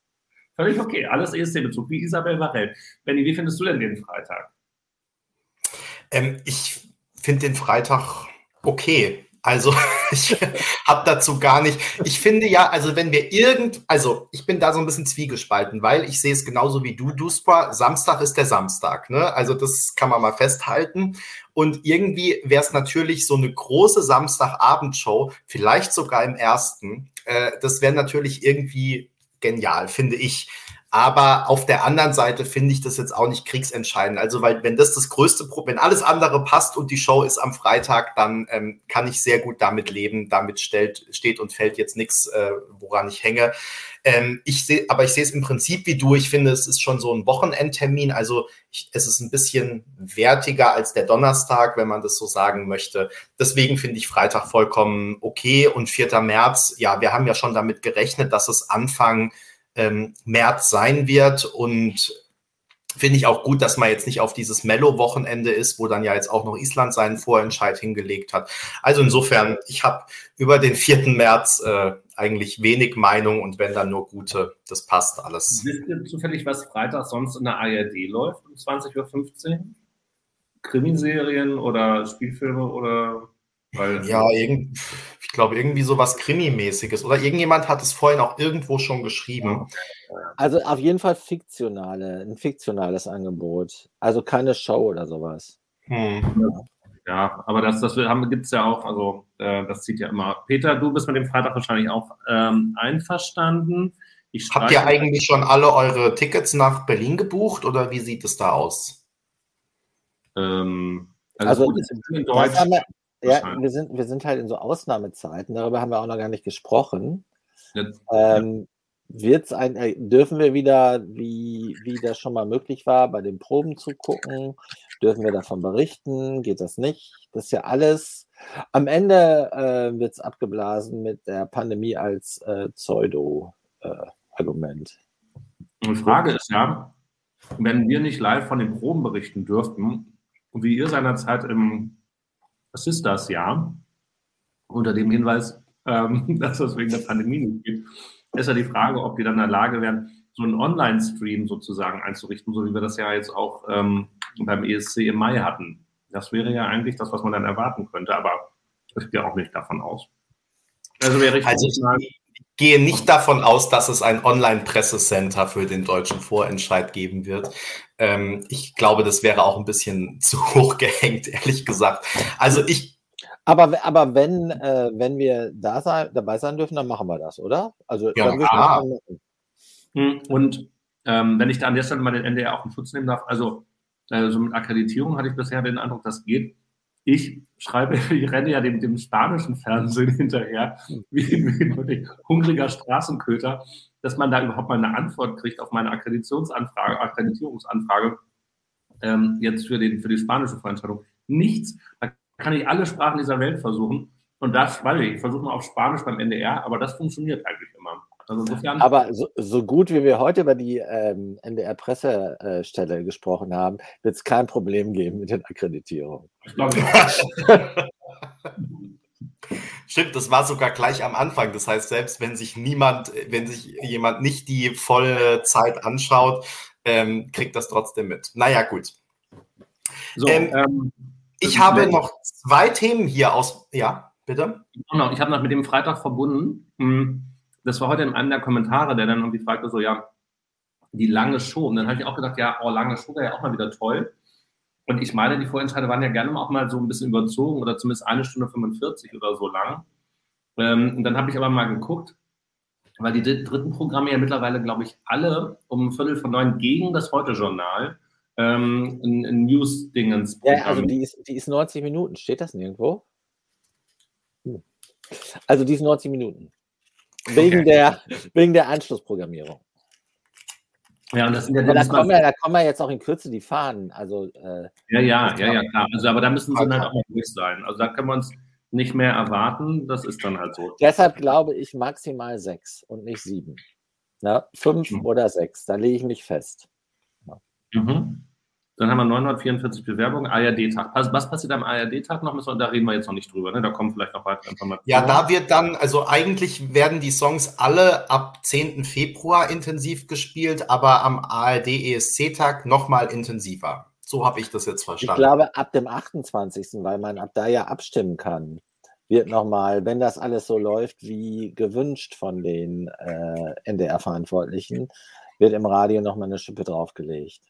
Völlig okay, alles ESC-Bezug, wie Isabel Varell. Benny, wie findest du denn den Freitag? Ähm, ich finde den Freitag okay. Also <laughs> ich habe dazu gar nicht. Ich finde ja, also wenn wir irgend, also ich bin da so ein bisschen zwiegespalten, weil ich sehe es genauso wie du, Duspa. Samstag ist der Samstag, ne? Also das kann man mal festhalten. Und irgendwie wäre es natürlich so eine große Samstagabendshow, vielleicht sogar im ersten. Äh, das wäre natürlich irgendwie genial, finde ich. Aber auf der anderen Seite finde ich das jetzt auch nicht kriegsentscheidend. Also, weil wenn das das größte Problem, wenn alles andere passt und die Show ist am Freitag, dann ähm, kann ich sehr gut damit leben. Damit stellt, steht und fällt jetzt nichts, äh, woran ich hänge. Ähm, ich sehe, aber ich sehe es im Prinzip wie du. Ich finde, es ist schon so ein Wochenendtermin. Also ich, es ist ein bisschen wertiger als der Donnerstag, wenn man das so sagen möchte. Deswegen finde ich Freitag vollkommen okay. Und 4. März, ja, wir haben ja schon damit gerechnet, dass es Anfang ähm, März sein wird. Und finde ich auch gut, dass man jetzt nicht auf dieses Mellow-Wochenende ist, wo dann ja jetzt auch noch Island seinen Vorentscheid hingelegt hat. Also insofern, ich habe über den 4. März äh, eigentlich wenig Meinung und wenn dann nur gute, das passt alles. Wisst ihr zufällig, was Freitag sonst in der ARD läuft um 20.15 Uhr? Krimiserien oder Spielfilme oder weil, ja, irgend, ich glaube, irgendwie so was Krimi-mäßiges. Oder irgendjemand hat es vorhin auch irgendwo schon geschrieben. Also auf jeden Fall fiktionale, ein fiktionales Angebot. Also keine Show oder sowas. Hm. Ja, aber das, das gibt es ja auch, also äh, das zieht ja immer. Peter, du bist mit dem Freitag wahrscheinlich auch ähm, einverstanden. Habt ihr eigentlich schon alle eure Tickets nach Berlin gebucht oder wie sieht es da aus? Ähm, also, also gut, in Deutsch. Ja, wir sind, wir sind halt in so Ausnahmezeiten, darüber haben wir auch noch gar nicht gesprochen. Jetzt, ähm, wird's ein, äh, dürfen wir wieder, wie, wie das schon mal möglich war, bei den Proben zu gucken? Dürfen wir davon berichten? Geht das nicht? Das ist ja alles. Am Ende äh, wird es abgeblasen mit der Pandemie als äh, Pseudo-Argument. Äh, die Frage ist ja, wenn wir nicht live von den Proben berichten dürften, wie ihr seinerzeit im was ist das Jahr? Unter dem Hinweis, ähm, <laughs> dass das wegen der Pandemie nicht geht, ist ja die Frage, ob die dann in der Lage wären, so einen Online-Stream sozusagen einzurichten, so wie wir das ja jetzt auch ähm, beim ESC im Mai hatten. Das wäre ja eigentlich das, was man dann erwarten könnte, aber ich gehe auch nicht davon aus. Also wäre ich also gehe nicht davon aus, dass es ein Online-Pressecenter für den deutschen Vorentscheid geben wird. Ähm, ich glaube, das wäre auch ein bisschen <laughs> zu hoch gehängt, ehrlich gesagt. Also ich. Aber, aber wenn, äh, wenn wir da sein, dabei sein dürfen, dann machen wir das, oder? Also ja, dann ah. Hm, Und ähm, wenn ich da an der Stelle mal den NDR auch in Schutz nehmen darf, also äh, so mit Akkreditierung hatte ich bisher den Eindruck, das geht. Ich schreibe, <laughs> ich renne ja dem, dem spanischen Fernsehen hinterher, wie, wie ein hungriger Straßenköter dass man da überhaupt mal eine Antwort kriegt auf meine Akkreditationsanfrage, Akkreditierungsanfrage ähm, jetzt für, den, für die spanische Veranstaltung. Nichts. Da kann ich alle Sprachen dieser Welt versuchen. Und das, weil ich versuche mal auf Spanisch beim NDR, aber das funktioniert eigentlich immer. Also insofern, Aber so, so, gut wie wir heute über die ähm, NDR-Pressestelle gesprochen haben, wird es kein Problem geben mit den Akkreditierungen. Ich glaube, <laughs> Stimmt, das war sogar gleich am Anfang. Das heißt, selbst wenn sich niemand, wenn sich jemand nicht die volle Zeit anschaut, ähm, kriegt das trotzdem mit. Naja, gut. So, ähm, ähm, ich habe noch zwei Themen hier aus. Ja, bitte. Ich habe noch mit dem Freitag verbunden. Das war heute in einem der Kommentare, der dann irgendwie fragte, so, ja, die lange Show. Und dann habe ich auch gedacht, ja, oh, lange Show wäre ja auch mal wieder toll. Und ich meine, die Vorentscheide waren ja gerne auch mal so ein bisschen überzogen oder zumindest eine Stunde 45 oder so lang. Ähm, und dann habe ich aber mal geguckt, weil die dritten Programme ja mittlerweile, glaube ich, alle um Viertel von neun gegen das Heute-Journal ähm, ein, ein News-Dingens. Ja, also die ist, die ist 90 Minuten. Steht das nirgendwo? Hm. Also die ist 90 Minuten. Wegen, okay. der, wegen der Anschlussprogrammierung. Ja, und das sind ja, da, kommen ja, da kommen ja jetzt auch in Kürze die Fahnen. Also, äh, ja, ja, ja, ja, klar. Also, aber da müssen sie halt auch mal durch sein. Also da können wir uns nicht mehr erwarten. Das ist dann halt so. Deshalb glaube ich maximal sechs und nicht sieben. Ja, fünf mhm. oder sechs. Da lege ich mich fest. Mhm. Dann haben wir 944 Bewerbungen, ARD-Tag. Was passiert am ARD-Tag noch? Da reden wir jetzt noch nicht drüber. Ne? Da kommen vielleicht noch weitere Informationen. Ja, da wird dann, also eigentlich werden die Songs alle ab 10. Februar intensiv gespielt, aber am ARD-ESC-Tag nochmal intensiver. So habe ich das jetzt verstanden. Ich glaube, ab dem 28., weil man ab da ja abstimmen kann, wird nochmal, wenn das alles so läuft wie gewünscht von den äh, NDR-Verantwortlichen, wird im Radio nochmal eine Schippe draufgelegt.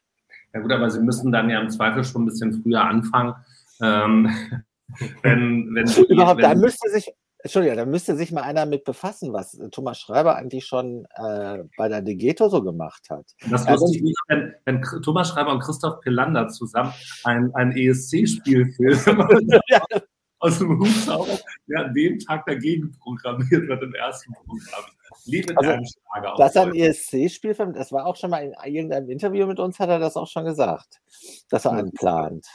Ja gut, aber Sie müssen dann ja im Zweifel schon ein bisschen früher anfangen. Ähm, <laughs> wenn, wenn Überhaupt, wenn, da müsste sich, Entschuldigung, da müsste sich mal einer mit befassen, was Thomas Schreiber eigentlich schon äh, bei der Degeto so gemacht hat. Das ja, lustig ist, wenn, wenn Thomas Schreiber und Christoph Pilander zusammen ein, ein ESC-Spiel filmen. <laughs> ja. Aus dem Hut zaubern, der an dem Tag dagegen programmiert wird im ersten Programm. Liebe also, Das ein ESC-Spiel, das war auch schon mal in irgendeinem Interview mit uns, hat er das auch schon gesagt, dass er einen plant.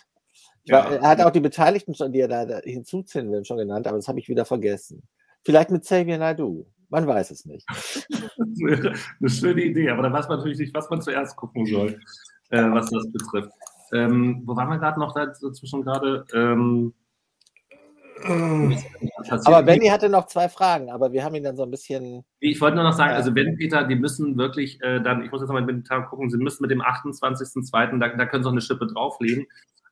Ja. Er hat auch die Beteiligten schon, die er da hinzuziehen will, schon genannt, aber das habe ich wieder vergessen. Vielleicht mit Xavier Naidoo. Man weiß es nicht. Eine schöne Idee, aber da weiß man natürlich nicht, was man zuerst gucken soll, äh, was das betrifft. Ähm, wo waren wir gerade noch dazwischen gerade? Ähm, aber Benny hatte noch zwei Fragen, aber wir haben ihn dann so ein bisschen. Ich wollte nur noch sagen, also Ben, Peter, die müssen wirklich äh, dann, ich muss jetzt nochmal mit dem Tag gucken, sie müssen mit dem 28.02., da, da können sie auch eine Schippe drauflegen.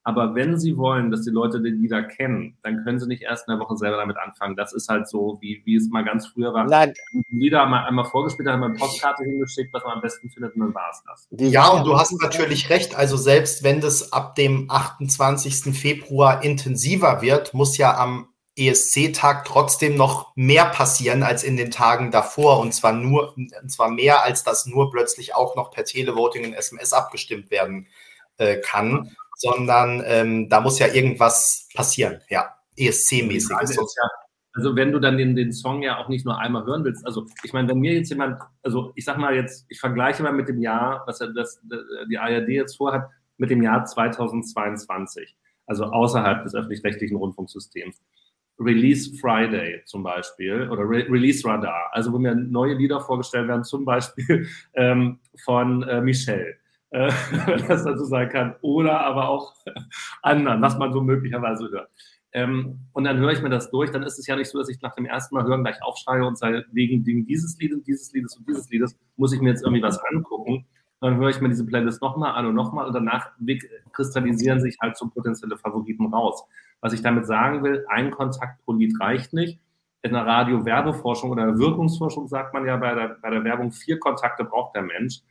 Aber wenn Sie wollen, dass die Leute den Lieder kennen, dann können Sie nicht erst in der Woche selber damit anfangen. Das ist halt so, wie, wie es mal ganz früher war. Nein. Lieder einmal, einmal vorgespielt, haben wir eine Postkarte hingeschickt, was man am besten findet, und dann war es das. Ja, und du hast natürlich recht. Also selbst wenn das ab dem 28. Februar intensiver wird, muss ja am ESC-Tag trotzdem noch mehr passieren als in den Tagen davor. Und zwar nur, und zwar mehr, als dass nur plötzlich auch noch per Televoting und SMS abgestimmt werden äh, kann sondern ähm, da muss ja irgendwas passieren, ja, ESC-mäßig. Also, ja, also wenn du dann den, den Song ja auch nicht nur einmal hören willst, also ich meine, wenn mir jetzt jemand, also ich sag mal jetzt, ich vergleiche mal mit dem Jahr, was ja das, die ARD jetzt vorhat, mit dem Jahr 2022, also außerhalb des öffentlich-rechtlichen Rundfunksystems. Release Friday zum Beispiel oder Re Release Radar, also wo mir neue Lieder vorgestellt werden, zum Beispiel <laughs> ähm, von äh, Michelle äh, wenn <laughs> das dazu sein kann, oder aber auch <laughs> anderen, was man so möglicherweise hört. Ähm, und dann höre ich mir das durch, dann ist es ja nicht so, dass ich nach dem ersten Mal hören gleich aufschreie und sage, wegen, wegen dieses Liedes, dieses Liedes und dieses Liedes muss ich mir jetzt irgendwie was angucken. Dann höre ich mir diese Playlist nochmal an und nochmal und danach kristallisieren sich halt so potenzielle Favoriten raus. Was ich damit sagen will, ein Kontakt pro Lied reicht nicht. In der Radio-Werbeforschung oder Wirkungsforschung sagt man ja bei der, bei der Werbung, vier Kontakte braucht der Mensch.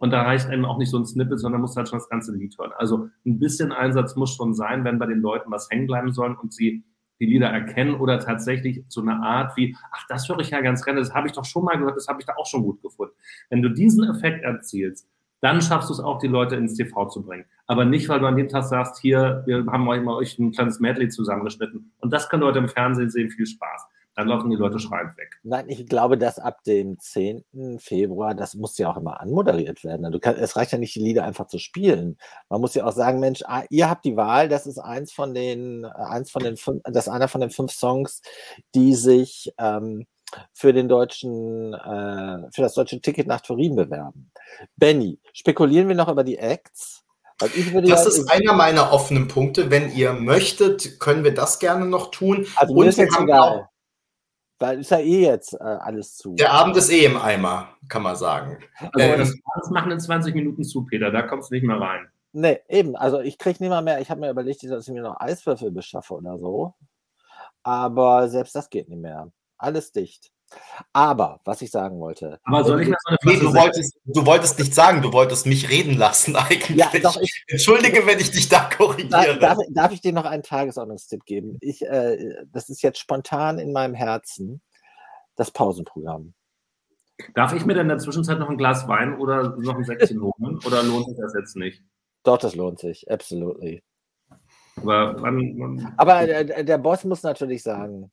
Und da reicht einem auch nicht so ein Snippet, sondern muss halt schon das ganze Lied hören. Also ein bisschen Einsatz muss schon sein, wenn bei den Leuten was hängen bleiben sollen und sie die Lieder erkennen oder tatsächlich so eine Art wie, ach, das höre ich ja ganz gerne, das habe ich doch schon mal gehört, das habe ich da auch schon gut gefunden. Wenn du diesen Effekt erzielst, dann schaffst du es auch, die Leute ins TV zu bringen. Aber nicht, weil du an dem Tag sagst, hier, wir haben euch mal euch ein kleines Medley zusammengeschnitten. Und das können Leute im Fernsehen sehen, viel Spaß dann laufen die Leute schreiend weg. Nein, ich glaube, dass ab dem 10. Februar, das muss ja auch immer anmoderiert werden. Du kann, es reicht ja nicht, die Lieder einfach zu spielen. Man muss ja auch sagen, Mensch, ah, ihr habt die Wahl, das ist eins von den, eins von den fünf, das ist einer von den fünf Songs, die sich ähm, für den deutschen, äh, für das deutsche Ticket nach Turin bewerben. Benny, spekulieren wir noch über die Acts? das ja ist einer meiner offenen Punkte. Wenn ihr möchtet, können wir das gerne noch tun. Also mir ist jetzt egal. Weil ist ja eh jetzt äh, alles zu. Der Abend ist eh im Eimer, kann man sagen. Also ähm, das, das machen in 20 Minuten zu, Peter. Da kommst du nicht mehr rein. Nee, eben. Also ich kriege nicht mal mehr. Ich habe mir überlegt, dass ich mir noch Eiswürfel beschaffe oder so. Aber selbst das geht nicht mehr. Alles dicht. Aber, was ich sagen wollte. Aber soll ich mal so eine nee, du, wolltest, du wolltest nicht sagen, du wolltest mich reden lassen <laughs> eigentlich. Ja, doch, ich, Entschuldige, wenn ich dich da korrigiere. Darf, darf ich dir noch einen Tagesordnungstipp geben? Ich, äh, das ist jetzt spontan in meinem Herzen das Pausenprogramm. Darf ich mir denn in der Zwischenzeit noch ein Glas Wein oder noch ein Säckchen holen? Oder lohnt sich das jetzt nicht? Doch, das lohnt sich, absolutely. Aber, wann, wann aber der, der Boss muss natürlich sagen,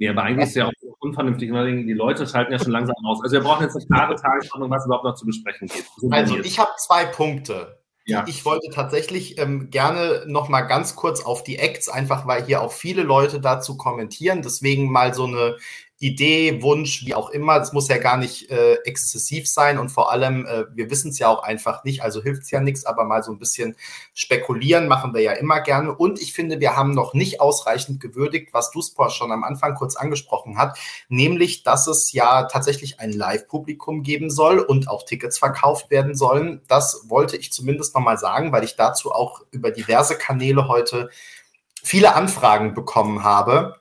ja, aber eigentlich ist es ja auch unvernünftig. Die Leute schalten ja schon langsam aus. Also wir brauchen jetzt eine klare Tagesordnung, was überhaupt noch zu besprechen geht. Also ich habe zwei Punkte. Ja. Ich wollte tatsächlich ähm, gerne noch mal ganz kurz auf die Acts, einfach weil hier auch viele Leute dazu kommentieren. Deswegen mal so eine Idee, Wunsch, wie auch immer. Es muss ja gar nicht äh, exzessiv sein und vor allem, äh, wir wissen es ja auch einfach nicht, also hilft es ja nichts, aber mal so ein bisschen spekulieren machen wir ja immer gerne. Und ich finde, wir haben noch nicht ausreichend gewürdigt, was Duspor schon am Anfang kurz angesprochen hat, nämlich, dass es ja tatsächlich ein Live-Publikum geben soll und auch Tickets verkauft werden sollen. Das wollte ich zumindest noch mal sagen, weil ich dazu auch über diverse Kanäle heute viele Anfragen bekommen habe.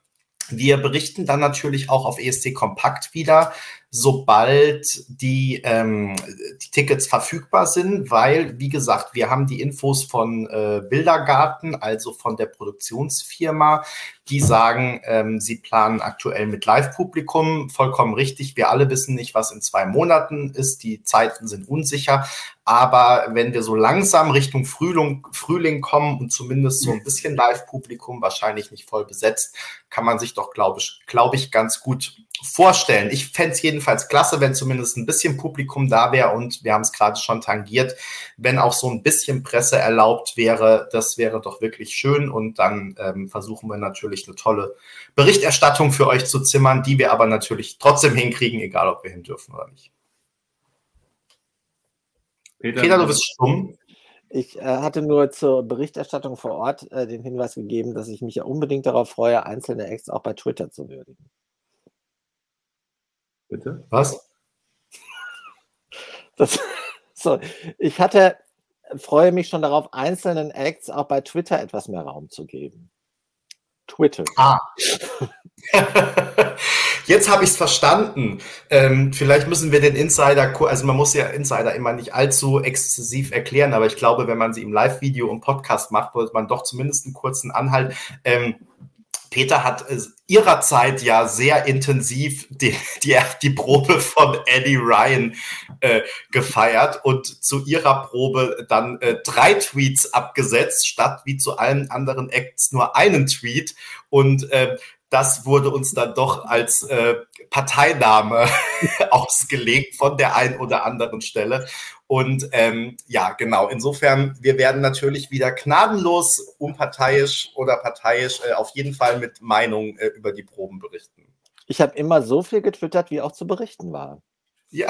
Wir berichten dann natürlich auch auf ESC Kompakt wieder, sobald die, ähm, die Tickets verfügbar sind, weil, wie gesagt, wir haben die Infos von äh, Bildergarten, also von der Produktionsfirma, die sagen, ähm, sie planen aktuell mit Live-Publikum. Vollkommen richtig. Wir alle wissen nicht, was in zwei Monaten ist. Die Zeiten sind unsicher. Aber wenn wir so langsam Richtung Frühling, Frühling kommen und zumindest so ein bisschen Live-Publikum, wahrscheinlich nicht voll besetzt, kann man sich doch, glaube ich, glaube ich, ganz gut vorstellen. Ich fände es jedenfalls klasse, wenn zumindest ein bisschen Publikum da wäre und wir haben es gerade schon tangiert, wenn auch so ein bisschen Presse erlaubt wäre, das wäre doch wirklich schön und dann ähm, versuchen wir natürlich eine tolle Berichterstattung für euch zu zimmern, die wir aber natürlich trotzdem hinkriegen, egal ob wir hin dürfen oder nicht. Peter, Peter du bist stumm. Ich äh, hatte nur zur Berichterstattung vor Ort äh, den Hinweis gegeben, dass ich mich ja unbedingt darauf freue, einzelne Acts auch bei Twitter zu würdigen. Bitte? Was? <laughs> Das, so, ich hatte, freue mich schon darauf, einzelnen Acts auch bei Twitter etwas mehr Raum zu geben. Twitter. Ah. <laughs> Jetzt habe ich es verstanden. Ähm, vielleicht müssen wir den Insider, also man muss ja Insider immer nicht allzu exzessiv erklären, aber ich glaube, wenn man sie im Live-Video und Podcast macht, sollte man doch zumindest einen kurzen Anhalt. Ähm, Peter hat ihrerzeit ja sehr intensiv die, <laughs> die, die Probe von Eddie Ryan äh, gefeiert und zu ihrer Probe dann äh, drei Tweets abgesetzt, statt wie zu allen anderen Acts nur einen Tweet. Und äh, das wurde uns dann doch als äh, Parteiname <laughs> ausgelegt von der einen oder anderen Stelle. Und ähm, ja, genau, insofern, wir werden natürlich wieder gnadenlos, unparteiisch oder parteiisch äh, auf jeden Fall mit Meinung äh, über die Proben berichten. Ich habe immer so viel getwittert, wie auch zu berichten war. Ja.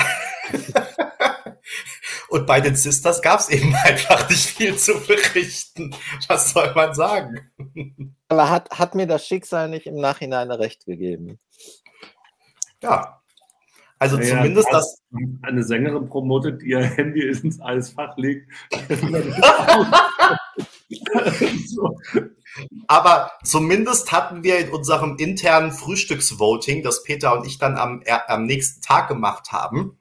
<laughs> Und bei den Sisters gab es eben <laughs> einfach nicht viel zu berichten. Was soll man sagen? Aber hat, hat mir das Schicksal nicht im Nachhinein recht gegeben? Ja, also ja, zumindest das. Eine Sängerin promotet, die ihr Handy ins Eisfach legt. so. <laughs> Aber zumindest hatten wir in unserem internen Frühstücksvoting, das Peter und ich dann am, am nächsten Tag gemacht haben,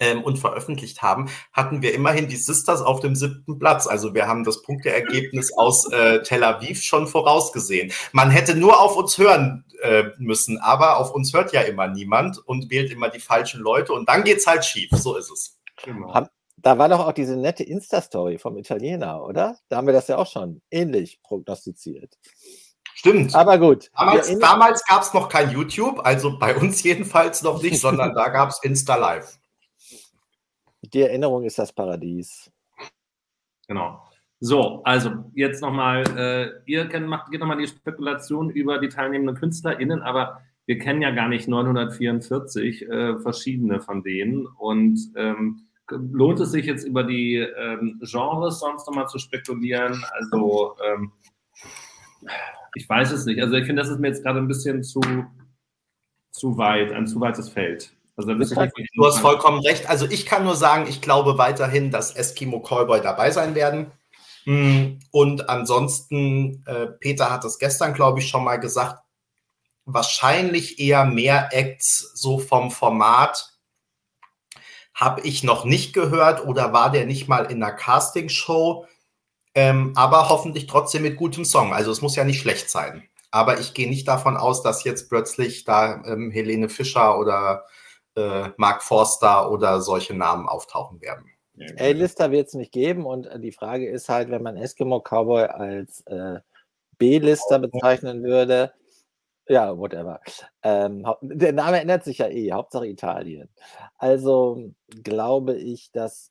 ähm, und veröffentlicht haben, hatten wir immerhin die Sisters auf dem siebten Platz. Also wir haben das Punkteergebnis aus äh, Tel Aviv schon vorausgesehen. Man hätte nur auf uns hören äh, müssen, aber auf uns hört ja immer niemand und wählt immer die falschen Leute und dann geht's halt schief. So ist es. Genau. Da war doch auch diese nette Insta-Story vom Italiener, oder? Da haben wir das ja auch schon ähnlich prognostiziert. Stimmt. Aber gut. Damals, damals gab es noch kein YouTube, also bei uns jedenfalls noch nicht, sondern da gab es Insta Live. Die Erinnerung ist das Paradies. Genau. So, also jetzt nochmal, äh, ihr kennt, macht, geht nochmal die Spekulation über die teilnehmenden KünstlerInnen, aber wir kennen ja gar nicht 944 äh, verschiedene von denen. Und ähm, lohnt es sich jetzt über die ähm, Genres sonst nochmal zu spekulieren? Also ähm, ich weiß es nicht. Also ich finde, das ist mir jetzt gerade ein bisschen zu, zu weit, ein zu weites Feld. Also du hast vollkommen recht. Also ich kann nur sagen, ich glaube weiterhin, dass Eskimo Callboy dabei sein werden. Hm, und ansonsten, äh, Peter hat es gestern, glaube ich, schon mal gesagt, wahrscheinlich eher mehr Acts so vom Format habe ich noch nicht gehört oder war der nicht mal in einer Castingshow, ähm, aber hoffentlich trotzdem mit gutem Song. Also es muss ja nicht schlecht sein. Aber ich gehe nicht davon aus, dass jetzt plötzlich da ähm, Helene Fischer oder äh, Mark Forster oder solche Namen auftauchen werden. A-Lister wird es nicht geben und äh, die Frage ist halt, wenn man Eskimo Cowboy als äh, B-Lister bezeichnen würde, ja, whatever. Ähm, der Name ändert sich ja eh, Hauptsache Italien. Also glaube ich, dass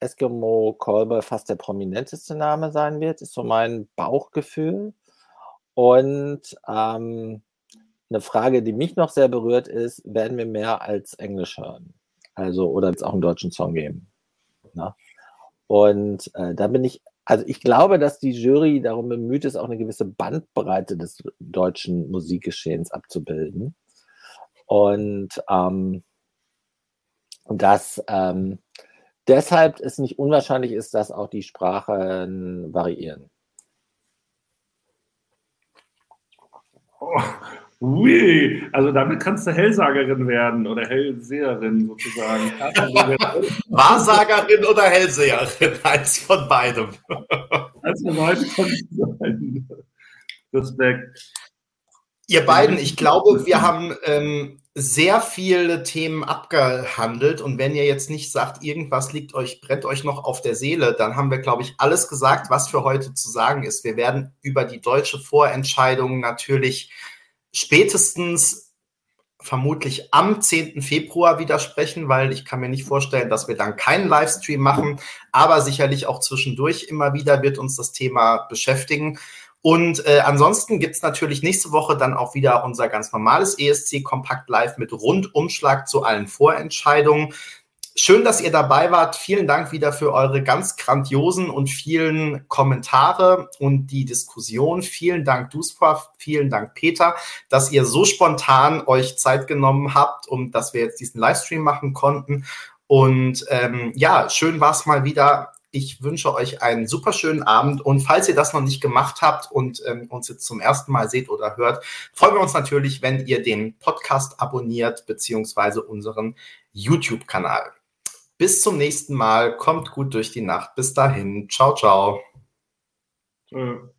Eskimo Callboy fast der prominenteste Name sein wird, ist so mein Bauchgefühl. Und ähm, eine Frage, die mich noch sehr berührt, ist, werden wir mehr als Englisch hören? Also, oder es auch einen deutschen Song geben? Na? Und äh, da bin ich, also ich glaube, dass die Jury darum bemüht ist, auch eine gewisse Bandbreite des deutschen Musikgeschehens abzubilden. Und ähm, dass ähm, deshalb es nicht unwahrscheinlich ist, dass auch die Sprachen variieren. Oh, Ui, also damit kannst du Hellsagerin werden oder Hellseherin sozusagen. <laughs> Wahrsagerin oder Hellseherin, eins von beidem. Eins von beidem Respekt. Ihr beiden, ich glaube, wir haben ähm, sehr viele Themen abgehandelt und wenn ihr jetzt nicht sagt, irgendwas liegt euch, brennt euch noch auf der Seele, dann haben wir, glaube ich, alles gesagt, was für heute zu sagen ist. Wir werden über die deutsche Vorentscheidung natürlich spätestens vermutlich am 10. Februar widersprechen, weil ich kann mir nicht vorstellen, dass wir dann keinen Livestream machen, aber sicherlich auch zwischendurch immer wieder wird uns das Thema beschäftigen. Und äh, ansonsten gibt's natürlich nächste Woche dann auch wieder unser ganz normales ESC Kompakt Live mit Rundumschlag zu allen Vorentscheidungen. Schön, dass ihr dabei wart. Vielen Dank wieder für eure ganz grandiosen und vielen Kommentare und die Diskussion. Vielen Dank, Duspa. Vielen Dank, Peter, dass ihr so spontan euch Zeit genommen habt und dass wir jetzt diesen Livestream machen konnten. Und ähm, ja, schön war es mal wieder. Ich wünsche euch einen super schönen Abend und falls ihr das noch nicht gemacht habt und ähm, uns jetzt zum ersten Mal seht oder hört, freuen wir uns natürlich, wenn ihr den Podcast abonniert beziehungsweise unseren YouTube-Kanal. Bis zum nächsten Mal. Kommt gut durch die Nacht. Bis dahin. Ciao, ciao. Mhm.